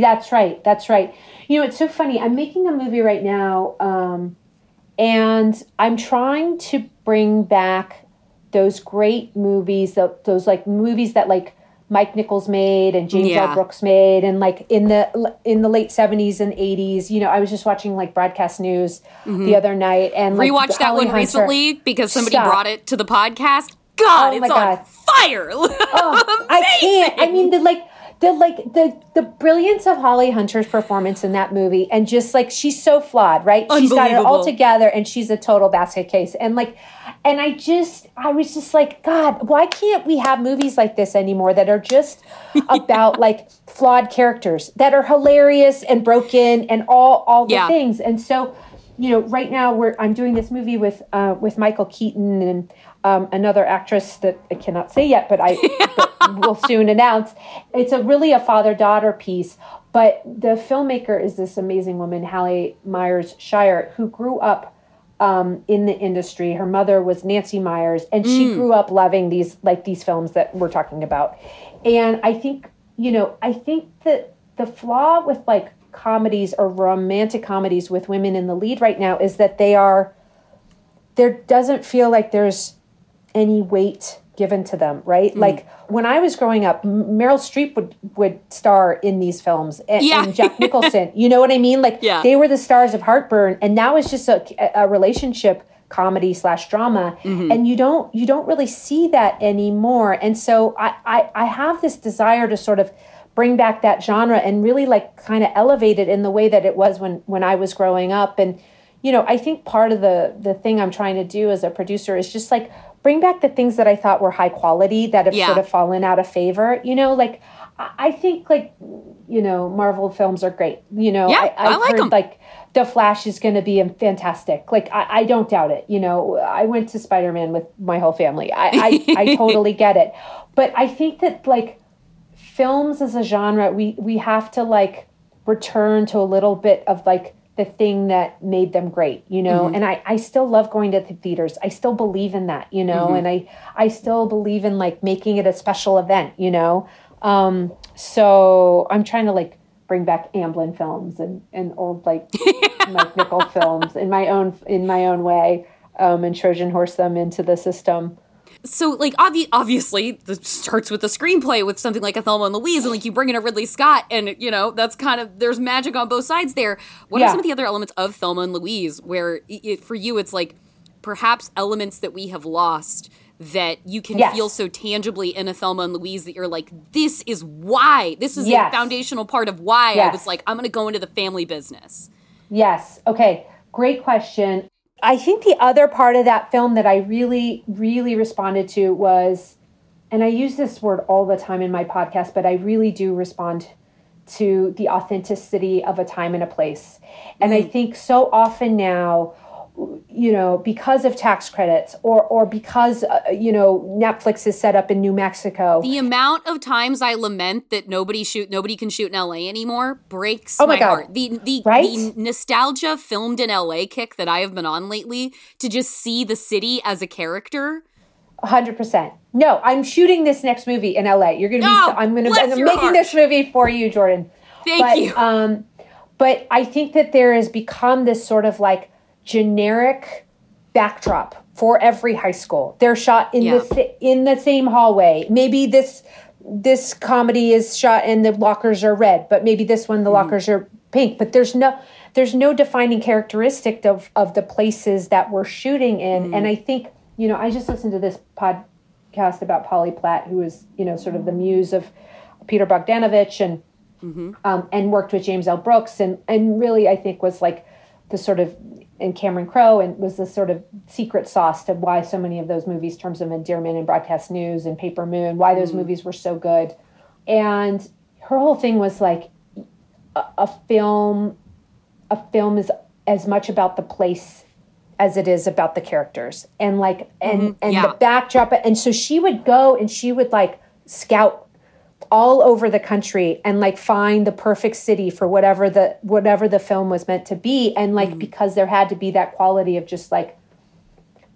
Speaker 3: that's right. That's right. You know, it's so funny. I'm making a movie right now, um, and I'm trying to bring back those great movies, those like movies that like Mike Nichols made and James yeah. L. Brooks made, and like in the in the late seventies and eighties. You know, I was just watching like broadcast news mm-hmm. the other night and like,
Speaker 1: rewatched that one Hunter. recently because somebody Stop. brought it to the podcast. God, oh it's on fire! *laughs*
Speaker 3: oh, I can't. I mean, the like the like the the brilliance of Holly Hunter's performance in that movie, and just like she's so flawed, right? She's got it all together, and she's a total basket case. And like, and I just, I was just like, God, why can't we have movies like this anymore that are just *laughs* about like flawed characters that are hilarious and broken and all all the yeah. things? And so, you know, right now we're I'm doing this movie with uh, with Michael Keaton and um, another actress that I cannot say yet, but I *laughs* will soon announce. It's a really a father daughter piece, but the filmmaker is this amazing woman, Hallie Meyers-Shyer, who grew up um, in the industry. Her mother was Nancy Meyers, and mm. she grew up loving these like these films that we're talking about. And I think you know, I think that the flaw with like comedies or romantic comedies with women in the lead right now is that they are there doesn't feel like there's any weight given to them, right? Mm. Like when I was growing up, Meryl Streep would would star in these films, and, yeah. and Jack Nicholson. you know what I mean? Like yeah. they were the stars of Heartburn, and now it's just a, a relationship comedy slash drama, mm-hmm. and you don't you don't really see that anymore. And so I, I I have this desire to sort of bring back that genre and really like kind of elevate it in the way that it was when when I was growing up and you know i think part of the the thing i'm trying to do as a producer is just like bring back the things that I thought were high quality that have yeah. sort of fallen out of favor. You know, like I think like you know Marvel films are great. You know,
Speaker 1: yeah, I,
Speaker 3: I've
Speaker 1: I like
Speaker 3: heard
Speaker 1: them.
Speaker 3: like the Flash is going to be fantastic. Like I, I, don't doubt it. You know, I went to Spider Man with my whole family. I, I, I *laughs* totally get it. But I think that like films as a genre, we we have to like return to a little bit of like the thing that made them great, you know. Mm-hmm. And I, I still love going to the theaters. I still believe in that, you know, mm-hmm. and I, I still believe in like making it a special event, you know. Um, so I'm trying to like bring back Amblin films and, and old like *laughs* Mike Nichol films in my own in my own way, um, and Trojan horse them into the system.
Speaker 1: So like obvi- obviously this starts with the screenplay with something like a Thelma and Louise and like you bring in a Ridley Scott and you know that's kind of there's magic on both sides there. What
Speaker 3: Yeah.
Speaker 1: are some of the other elements of Thelma and Louise where it, for you it's like perhaps elements that we have lost that you can
Speaker 3: Yes.
Speaker 1: feel so tangibly in a Thelma and Louise that you're like this is why this is
Speaker 3: Yes.
Speaker 1: a foundational part of why I was like I'm going to go into the family business.
Speaker 3: Yes. Okay. Great question. I think the other part of that film that I really, really responded to was, and I use this word all the time in my podcast, but I really do respond to the authenticity of a time and a place. And I mm-hmm. think so often now, you know, because of tax credits or or because uh, you know Netflix is set up in New Mexico.
Speaker 1: The amount of times I lament that nobody shoot nobody can shoot in LA anymore breaks
Speaker 3: Oh my
Speaker 1: my,
Speaker 3: God.
Speaker 1: heart. The the,
Speaker 3: Right?
Speaker 1: the nostalgia filmed in LA kick that I have been on lately to just see the city as a character.
Speaker 3: hundred percent. No, I'm shooting this next movie in LA. You're gonna be.
Speaker 1: Oh,
Speaker 3: I'm gonna.
Speaker 1: bless
Speaker 3: I'm making
Speaker 1: heart.
Speaker 3: this movie for you, Jordan.
Speaker 1: Thank
Speaker 3: but,
Speaker 1: you.
Speaker 3: Um, but I think that there has become this sort of like generic backdrop for every high school. They're shot in
Speaker 1: Yeah.
Speaker 3: the in the same hallway. Maybe this this comedy is shot and the lockers are red, but maybe this one the
Speaker 1: Mm-hmm.
Speaker 3: lockers are pink. But there's no there's no defining characteristic of of the places that we're shooting in.
Speaker 1: Mm-hmm.
Speaker 3: And I think you know I just listened to this podcast about Polly Platt, who was you know sort of the muse of Peter Bogdanovich and um, and worked with James L. Brooks and and really I think was like the sort of and Cameron Crowe and was the sort of secret sauce to why so many of those movies, Terms of Endearment and Broadcast News and Paper Moon, why those movies were so good. And her whole thing was like a, a film a film is as much about the place as it is about the characters and like and
Speaker 1: Mhm,
Speaker 3: and
Speaker 1: yeah.
Speaker 3: the backdrop and so she would go and she would like scout all over the country and like find the perfect city for whatever the whatever the film was meant to be and like
Speaker 1: Mm-hmm.
Speaker 3: because there had to be that quality of just like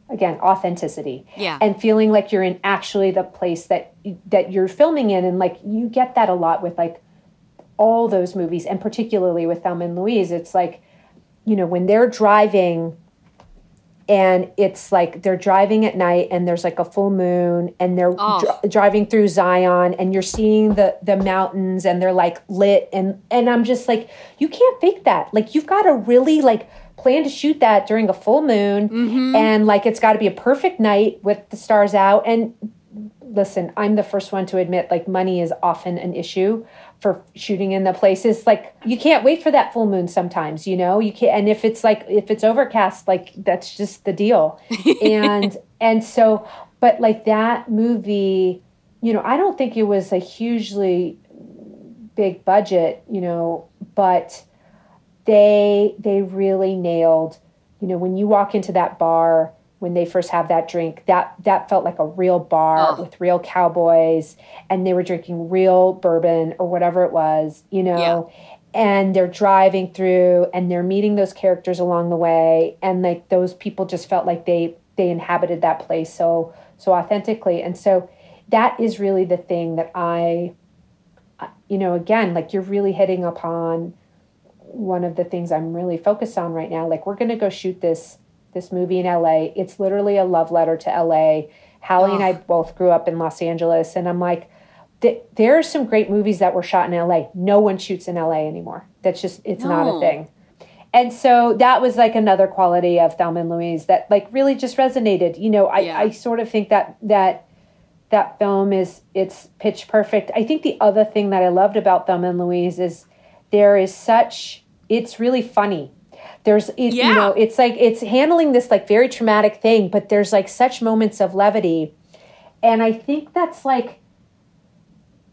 Speaker 3: again authenticity
Speaker 1: Yeah.
Speaker 3: and feeling like you're in actually the place that that you're filming in and like you get that a lot with like all those movies and particularly with Thelma and Louise it's like you know when they're driving and it's like they're driving at night and there's like a full moon and they're
Speaker 1: Oh.
Speaker 3: dri- driving through Zion and you're seeing the the mountains and they're like lit and and I'm just like you can't fake that. Like you've got to really like plan to shoot that during a full moon mm-hmm. and like it's got to be a perfect night with the stars out. And listen I'm the first one to admit like money is often an issue for shooting in the places like you can't wait for that full moon sometimes you know? You can't and if it's like if it's overcast like that's just the deal. *laughs* And and so but like that movie you know i don't think it was a hugely big budget you know but they they really nailed you know when you walk into that bar when they first have that drink that that felt like a real bar
Speaker 1: Oh.
Speaker 3: with real cowboys and they were drinking real bourbon or whatever it was you know? And they're driving through and they're meeting those characters along the way and like those people just felt like they they inhabited that place so so authentically. And so that is really the thing that i you know again like you're really hitting upon one of the things i'm really focused on right now. Like we're going to go shoot this this movie in la it's literally a love letter to la hallie and i both grew up in los angeles and i'm like there are some great movies that were shot in la no one shoots in la anymore that's just it's not a thing and so that was like another quality of Thelma and Louise that like really just resonated. You know, I,
Speaker 1: Yeah.
Speaker 3: I sort of think that that that film is it's pitch perfect. I think the other thing that I loved about Thelma and Louise is there is such it's really funny. There's it, you know, it's like it's handling this like very traumatic thing, but there's like such moments of levity. And I think that's like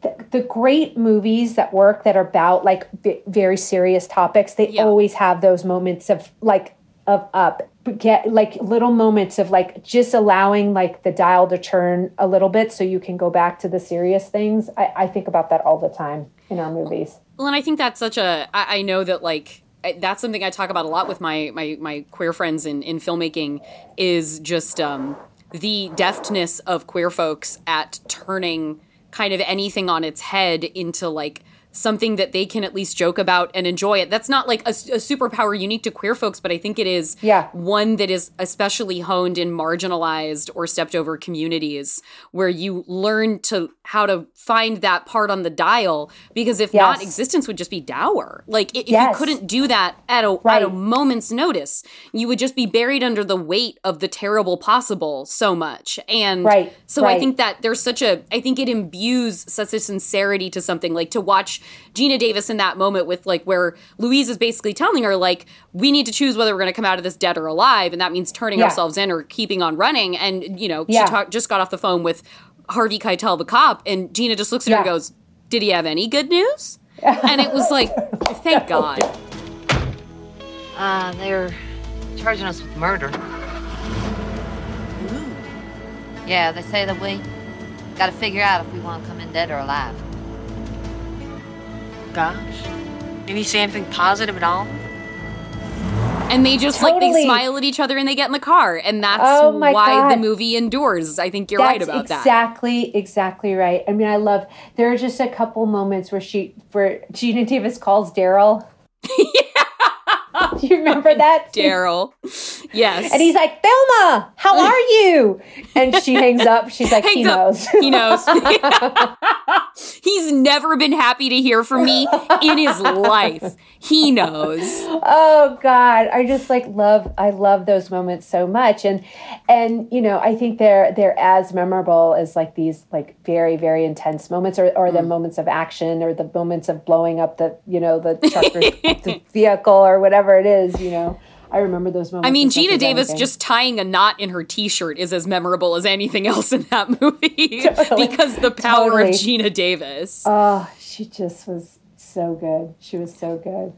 Speaker 3: the, the great movies that work that are about like v- very serious topics they
Speaker 1: Yeah.
Speaker 3: always have those moments of like of up get like little moments of like just allowing like the dial to turn a little bit so you can go back to the serious things i, I think about that all the time in our movies
Speaker 1: Well, and I think that's such a. I, I know that like that's something I talk about a lot with my my my queer friends in in filmmaking is just um, the deftness of queer folks at turning kind of anything on its head into like something that they can at least joke about and enjoy it. That's not like a, a superpower unique to queer folks, but I think it is
Speaker 3: Yeah.
Speaker 1: one that is especially honed in marginalized or stepped over communities where you learn to how to find that part on the dial because if not existence would just be dour. Like if
Speaker 3: Yes.
Speaker 1: you couldn't do that at a at a moment's notice, you would just be buried under the weight of the terrible possible so much. And
Speaker 3: Right,
Speaker 1: so I think that there's such a I think it imbues such a sincerity to something like to watch Geena Davis in that moment with like where Louise is basically telling her like we need to choose whether we're going to come out of this dead or alive and that means turning
Speaker 3: Yeah.
Speaker 1: ourselves in or keeping on running and you know
Speaker 3: Yeah.
Speaker 1: she talk, just got off the phone with Harvey Keitel the cop and Gina just looks at her and goes did he have any good news *laughs* and it was like thank god
Speaker 4: Uh, they're charging us with murder. Yeah, they say that we gotta figure out if we want to come in dead or alive.
Speaker 5: Gosh. Did he say anything positive at all?
Speaker 1: and they just like they smile at each other and they get in the car and that's
Speaker 3: Oh my
Speaker 1: why
Speaker 3: God.
Speaker 1: the movie endures I think you're right
Speaker 3: That's
Speaker 1: about that
Speaker 3: exactly, exactly right. I mean, I love. There are just a couple moments where she, where Geena Davis calls Darryl. *laughs* Do *laughs* you remember that?
Speaker 1: Darryl yes
Speaker 3: And he's like, Thelma, how *laughs* are you? And she hangs up. She's like, he
Speaker 1: up.
Speaker 3: knows.
Speaker 1: He knows. *laughs* He's never been happy to hear from me in his life. He knows.
Speaker 3: oh God, I just like love. I love those moments so much, and and you know, I think they're they're as memorable as like these like very very intense moments, or or the
Speaker 1: Mm.
Speaker 3: moments of action, or the moments of blowing up the you know the truck or the vehicle or whatever it is. You know, I remember those moments.
Speaker 1: I mean,
Speaker 3: Geena
Speaker 1: Davis
Speaker 3: anything.
Speaker 1: just tying a knot in her t-shirt is as memorable as anything else in that *laughs* movie *laughs* because the power
Speaker 3: Totally.
Speaker 1: of Geena Davis.
Speaker 3: Oh, she just was so good. She was so good.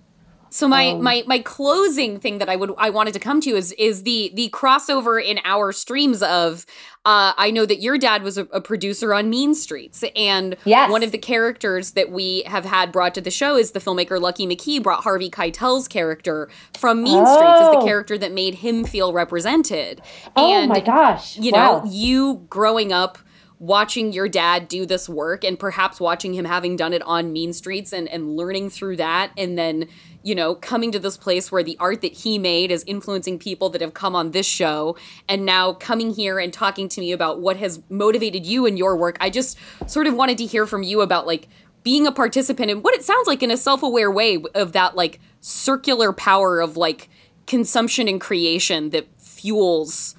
Speaker 1: So my
Speaker 3: Um,
Speaker 1: my my closing thing that I would I wanted to come to is is the the crossover in our streams of uh, I know that your dad was a, a producer on Mean Streets and
Speaker 3: Yes.
Speaker 1: one of the characters that we have had brought to the show is the filmmaker Lucky McKee brought Harvey Keitel's character from Mean Streets as the
Speaker 3: Oh.
Speaker 1: character that made him feel represented.
Speaker 3: Oh
Speaker 1: and
Speaker 3: my gosh!
Speaker 1: you know,
Speaker 3: Wow.
Speaker 1: you growing up watching your dad do this work and perhaps watching him having done it on mean streets and, and learning through that and then you know coming to this place where the art that he made is influencing people that have come on this show and now coming here and talking to me about what has motivated you in your work. I just sort of wanted to hear from you about like being a participant in what it sounds like in a self-aware way of that like circular power of like consumption and creation that fuels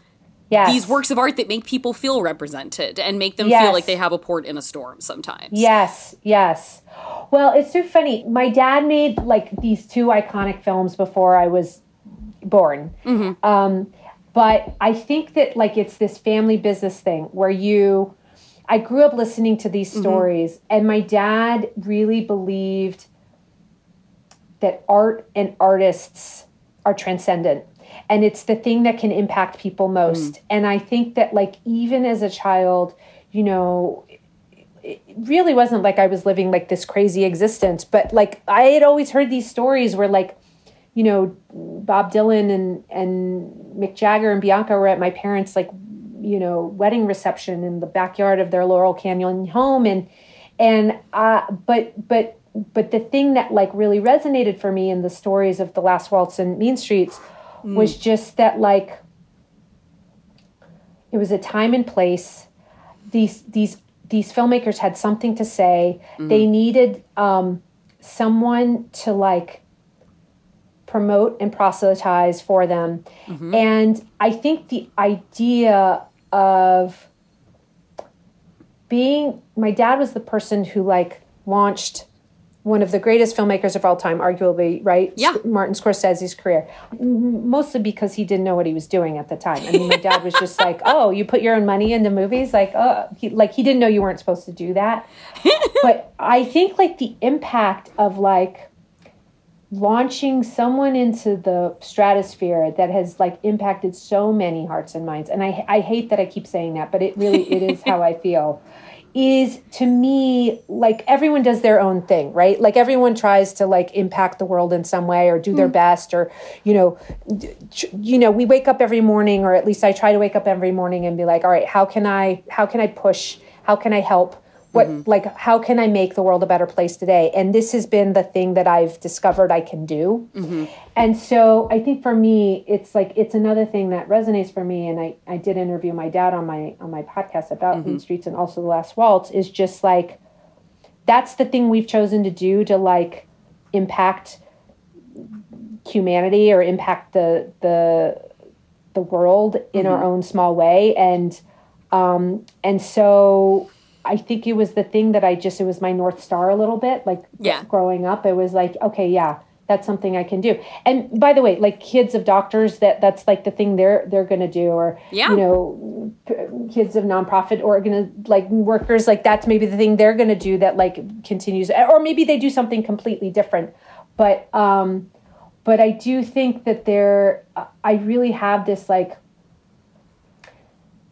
Speaker 3: Yes.
Speaker 1: these works of art that make people feel represented and make them
Speaker 3: Yes.
Speaker 1: feel like they have a port in a storm sometimes.
Speaker 3: Yes, yes. Well, it's so funny. My dad made like these two iconic films before I was born. Um, but I think that like it's this family business thing where you, I grew up listening to these stories, and my dad really believed that art and artists are transcendent and it's the thing that can impact people most. And i think that like even as a child you know it really wasn't like i was living like this crazy existence. But like i had always heard these stories where like you know bob dylan and and mick jagger and bianca were at my parents like you know wedding reception in the backyard of their laurel canyon home. And and uh but but but the thing that like really resonated for me in the stories of the last waltz and mean streets Mm. was just that like it was a time and place. These these these filmmakers had something to say. Mm-hmm. They needed um, someone to like promote and proselytize for them. Mm-hmm. And i think the idea of being my dad was the person who like launched one of the greatest filmmakers of all time, arguably, right?
Speaker 1: Yeah.
Speaker 3: Martin Scorsese's career. Mostly because he didn't know what he was doing at the time. I mean, my dad was just like, "Oh, you put your own money into movies?" Like, "Oh, he, like he didn't know you weren't supposed to do that." *laughs* but I think like the impact of like launching someone into the stratosphere that has like impacted so many hearts and minds and I, I hate that i keep saying that but it really it is how i feel *laughs* is to me like everyone does their own thing right? Like everyone tries to like impact the world in some way or do their mm. best or you know you know we wake up every morning or at least i try to wake up every morning and be like all right how can i how can i push? How can i help what mm-hmm. like how can i make the world a better place today? And this has been the thing that i've discovered i can do. Mm-hmm. And so i think for me it's like it's another thing that resonates for me and i i did interview my dad on my on my podcast about Mean mm-hmm. streets and also the last waltz is just like that's the thing we've chosen to do to like impact humanity or impact the the the world in our own small way. And um and so i think it was the thing that i just it was my north star a little bit like
Speaker 1: Yeah.
Speaker 3: growing up it was like okay yeah that's something i can do and by the way like kids of doctors that that's like the thing they're they're gonna do or
Speaker 1: Yeah.
Speaker 3: you know p- kids of nonprofit organ like workers like that's maybe the thing they're gonna do that like continues or maybe they do something completely different but um but I do think that there, I really have this like,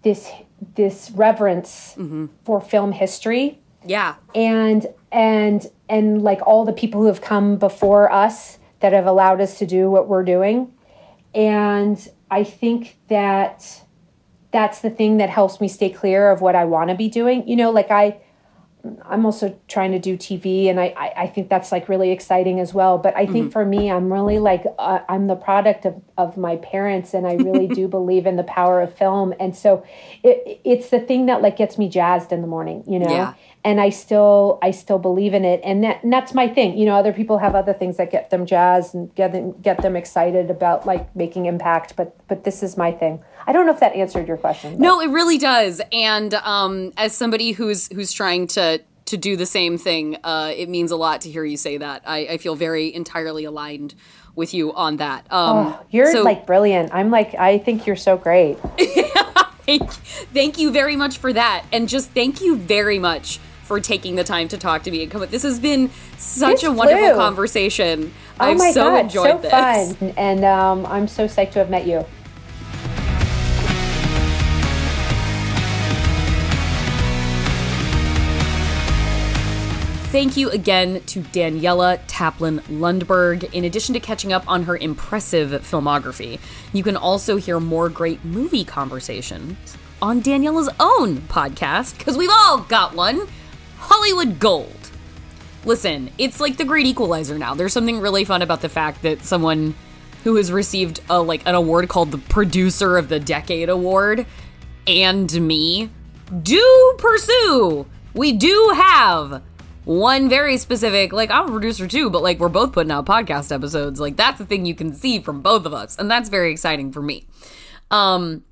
Speaker 3: this this reverence mm-hmm. for film history.
Speaker 1: Yeah.
Speaker 3: and and and like all the people who have come before us that have allowed us to do what we're doing. And i think that that's the thing that helps me stay clear of what i want to be doing. You know like i i'm also trying to do tv and i i, I think that's like really exciting as well but i think for me i'm really like uh, i'm the product of of my parents and i really *laughs* do believe in the power of film and so it, it's the thing that like gets me jazzed in the morning you know
Speaker 1: Yeah.
Speaker 3: and I still I still believe in it, and that and that's my thing. You know, other people have other things that get them jazzed and get them get them excited about like making impact, but but this is my thing. I don't know if that answered your question. but-
Speaker 1: No, it really does. And um, as somebody who's who's trying to to do the same thing, uh, it means a lot to hear you say that. I, I feel very entirely aligned with you on that. Um,
Speaker 3: Oh, you're
Speaker 1: so
Speaker 3: like brilliant. I'm like I think you're so great. *laughs*
Speaker 1: thank, thank you very much for that, and just thank you very much for taking the time to talk to me and come. This has been such
Speaker 3: This
Speaker 1: a wonderful
Speaker 3: flew.
Speaker 1: conversation.
Speaker 3: Oh
Speaker 1: I've
Speaker 3: my
Speaker 1: so
Speaker 3: god,
Speaker 1: enjoyed
Speaker 3: so
Speaker 1: this.
Speaker 3: fun, and um, I'm so psyched to have met you.
Speaker 1: Thank you again to Daniela Taplin Lundberg. In addition to catching up on her impressive filmography, you can also hear more great movie conversations on Daniela's own podcast, because we've all got one Hollywood Gold. Listen, it's like the great equalizer now. There's something really fun about the fact that someone who has received a like an award called the Producer of the Decade Award and me do pursue. We do have one very specific, like I'm a producer too, but like we're both putting out podcast episodes. Like that's the thing you can see from both of us, and that's very exciting for me. Um,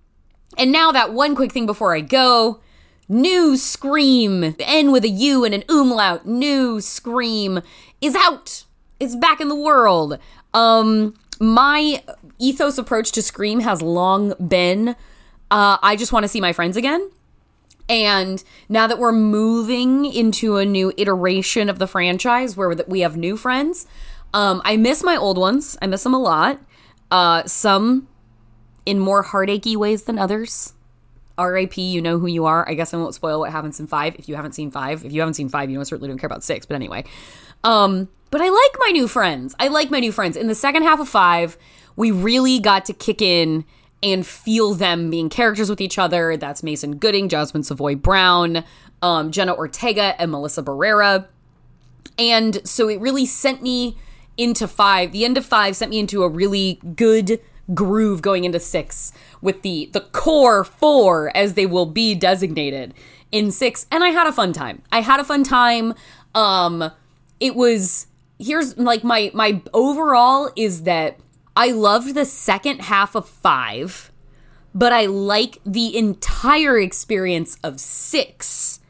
Speaker 1: and now that one quick thing before I go. New Scream, N with a U and an umlaut, New Scream is out. It's back in the world. Um, my ethos approach to Scream has long been uh, I just want to see my friends again. And now that we're moving into a new iteration of the franchise where we have new friends, um, I miss my old ones. I miss them a lot. Uh, some in more heartachy ways than others. RIP, you know who you are. I guess I won't spoil what happens in five if you haven't seen five. If you haven't seen five, you know, certainly don't care about six, but anyway. Um, but I like my new friends. I like my new friends. In the second half of five, we really got to kick in and feel them being characters with each other. That's Mason Gooding, Jasmine Savoy Brown, um, Jenna Ortega, and Melissa Barrera. And so it really sent me into five. The end of five sent me into a really good groove going into six with the the core four as they will be designated in six. And I had a fun time. I had a fun time. Um it was here's like my my overall is that I loved the second half of five, but I like the entire experience of six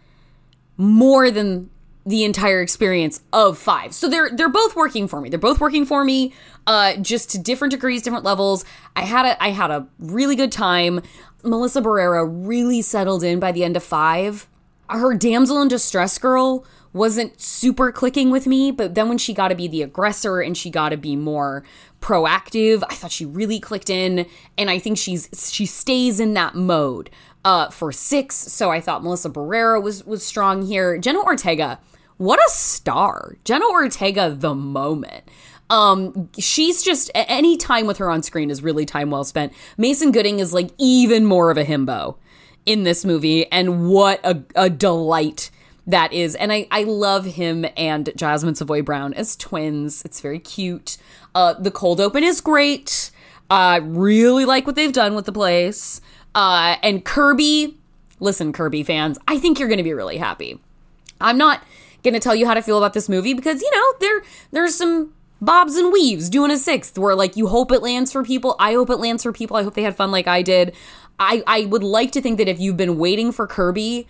Speaker 1: more than the entire experience of five. So they're they're both working for me. They're both working for me, uh, just to different degrees, different levels. I had a I had a really good time. Melissa Barrera really settled in by the end of five. Her damsel in distress girl wasn't super clicking with me, but then when she got to be the aggressor and she got to be more proactive, I thought she really clicked in, and I think she's she stays in that mode uh, for six. So I thought Melissa Barrera was was strong here. Jenna Ortega, what a star! Jenna Ortega, the moment. Um, she's just any time with her on screen is really time well spent. Mason Gooding is like even more of a himbo in this movie, and what a, a delight that is. And I, I love him and Jasmine Savoy Brown as twins. It's very cute. Uh, the cold open is great. I really like what they've done with the place. Uh, and Kirby, listen, Kirby fans, I think you're going to be really happy. I'm not going to tell you how to feel about this movie because, you know, there there's some bobs and weaves doing a sixth where like you hope it lands for people. I hope it lands for people. I hope they had fun like I did. I, I would like to think that if you've been waiting for Kirby,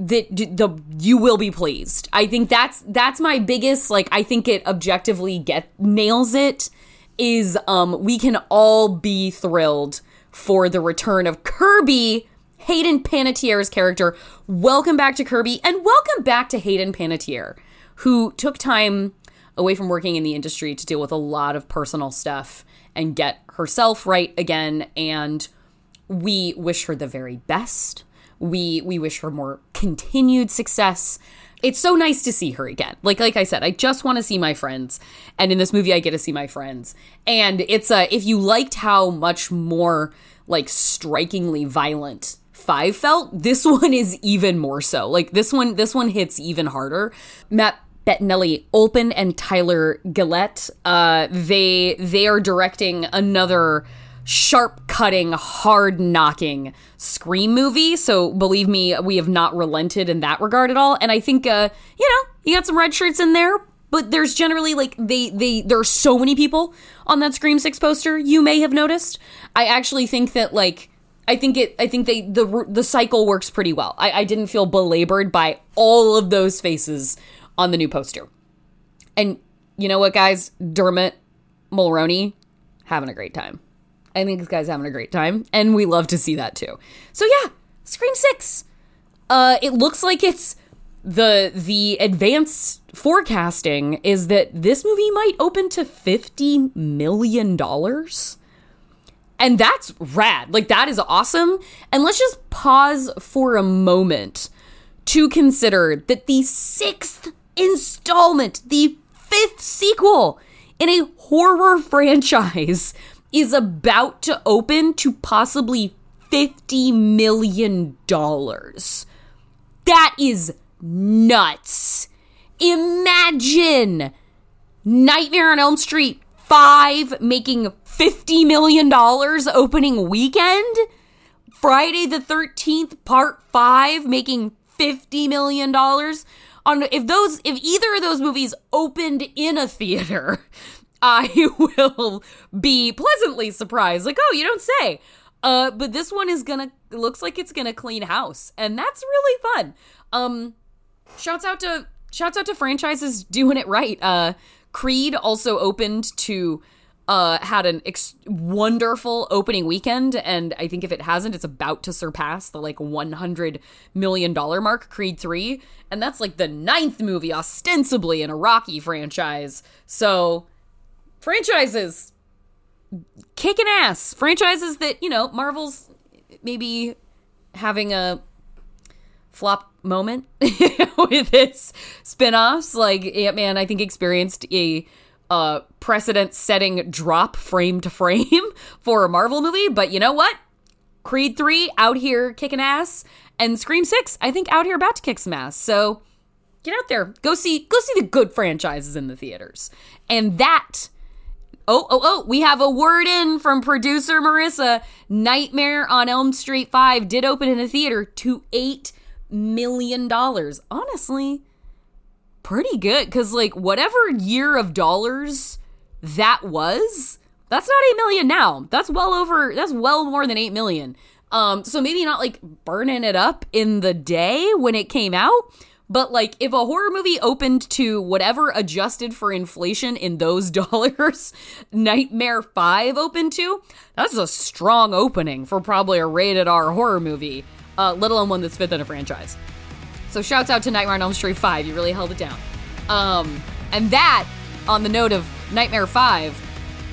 Speaker 1: that the you will be pleased. I think that's that's my biggest like I think it objectively get nails it is um we can all be thrilled for the return of Kirby Hayden Panettiere's character. Welcome back to Kirby and welcome back to Hayden Panettiere who took time away from working in the industry to deal with a lot of personal stuff and get herself right again and we wish her the very best we we wish her more continued success. It's so nice to see her again. Like like I said, I just want to see my friends, and in this movie, I get to see my friends. And it's a if you liked how much more like strikingly violent five felt, this *laughs* one is even more so. Like this one, this one hits even harder. Matt Bettinelli Olpin and Tyler Gillett, uh, they they are directing another sharp cutting, hard knocking Scream movie. So believe me, we have not relented in that regard at all. And I think, uh, you know, you got some red shirts in there, but there's generally like they they there are so many people on that Scream Six poster. You may have noticed. I actually think that like. I think it. I think they the the cycle works pretty well. I, I didn't feel belabored by all of those faces on the new poster. And you know what, guys? Dermot Mulroney having a great time. I think this guy's having a great time, and we love to see that too. So yeah, Scream Six. Uh, it looks like it's the the advanced forecasting is that this movie might open to fifty million dollars. And that's rad. Like, that is awesome. And let's just pause for a moment to consider that the sixth installment, the fifth sequel in a horror *laughs* franchise, is about to open to possibly $50 million. That is nuts. Imagine Nightmare on Elm Street 5 making $50 million opening weekend. Friday the 13th part 5 making $50 million on if those if either of those movies opened in a theater *laughs* I *laughs* will be pleasantly surprised. Like, oh, you don't say. Uh, but this one is gonna looks like it's gonna clean house, and that's really fun. Um, shouts out to shouts out to franchises doing it right. Uh, Creed also opened to uh had an ex- wonderful opening weekend, and I think if it hasn't, it's about to surpass the like one hundred million dollar mark. Creed three, and that's like the ninth movie ostensibly in a Rocky franchise. So franchises kicking ass. Franchises that, you know, Marvel's maybe having a flop moment *laughs* with its spin-offs. Like Ant-Man, I think experienced a uh, precedent-setting drop frame to frame *laughs* for a Marvel movie. But you know what? Creed 3 out here kicking ass. And Scream 6, I think out here about to kick some ass. So get out there. Go see go see the good franchises in the theaters. And that Oh, oh, oh, we have a word in from producer Marissa. Nightmare on Elm Street 5 did open in a theater to $8 million. Honestly, pretty good because, like, whatever year of dollars that was, that's not 8 million now. That's well over, that's well more than 8 million. Um, so maybe not like burning it up in the day when it came out, but like if a horror movie opened to whatever adjusted for inflation in those *laughs* dollars, Nightmare 5 opened to, that's a strong opening for probably a rated R horror movie, uh, let alone one that's fifth in a franchise. So shouts out to Nightmare on Elm Street 5, you really held it down. Um, and that, on the note of Nightmare 5,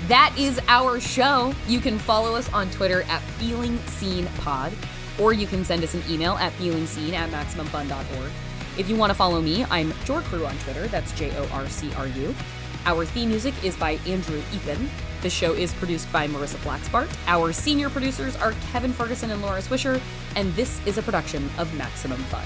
Speaker 1: that is our show. You can follow us on Twitter at Feeling Seen Pod, or you can send us an email at feelingseen at maximumfun.org. If you want to follow me, I'm Jorcru on Twitter. That's J O R C R U. Our theme music is by Andrew Eapen. The show is produced by Marissa Flaxbart. Our senior producers are Kevin Ferguson and Laura Swisher, and this is a production of Maximum Fun.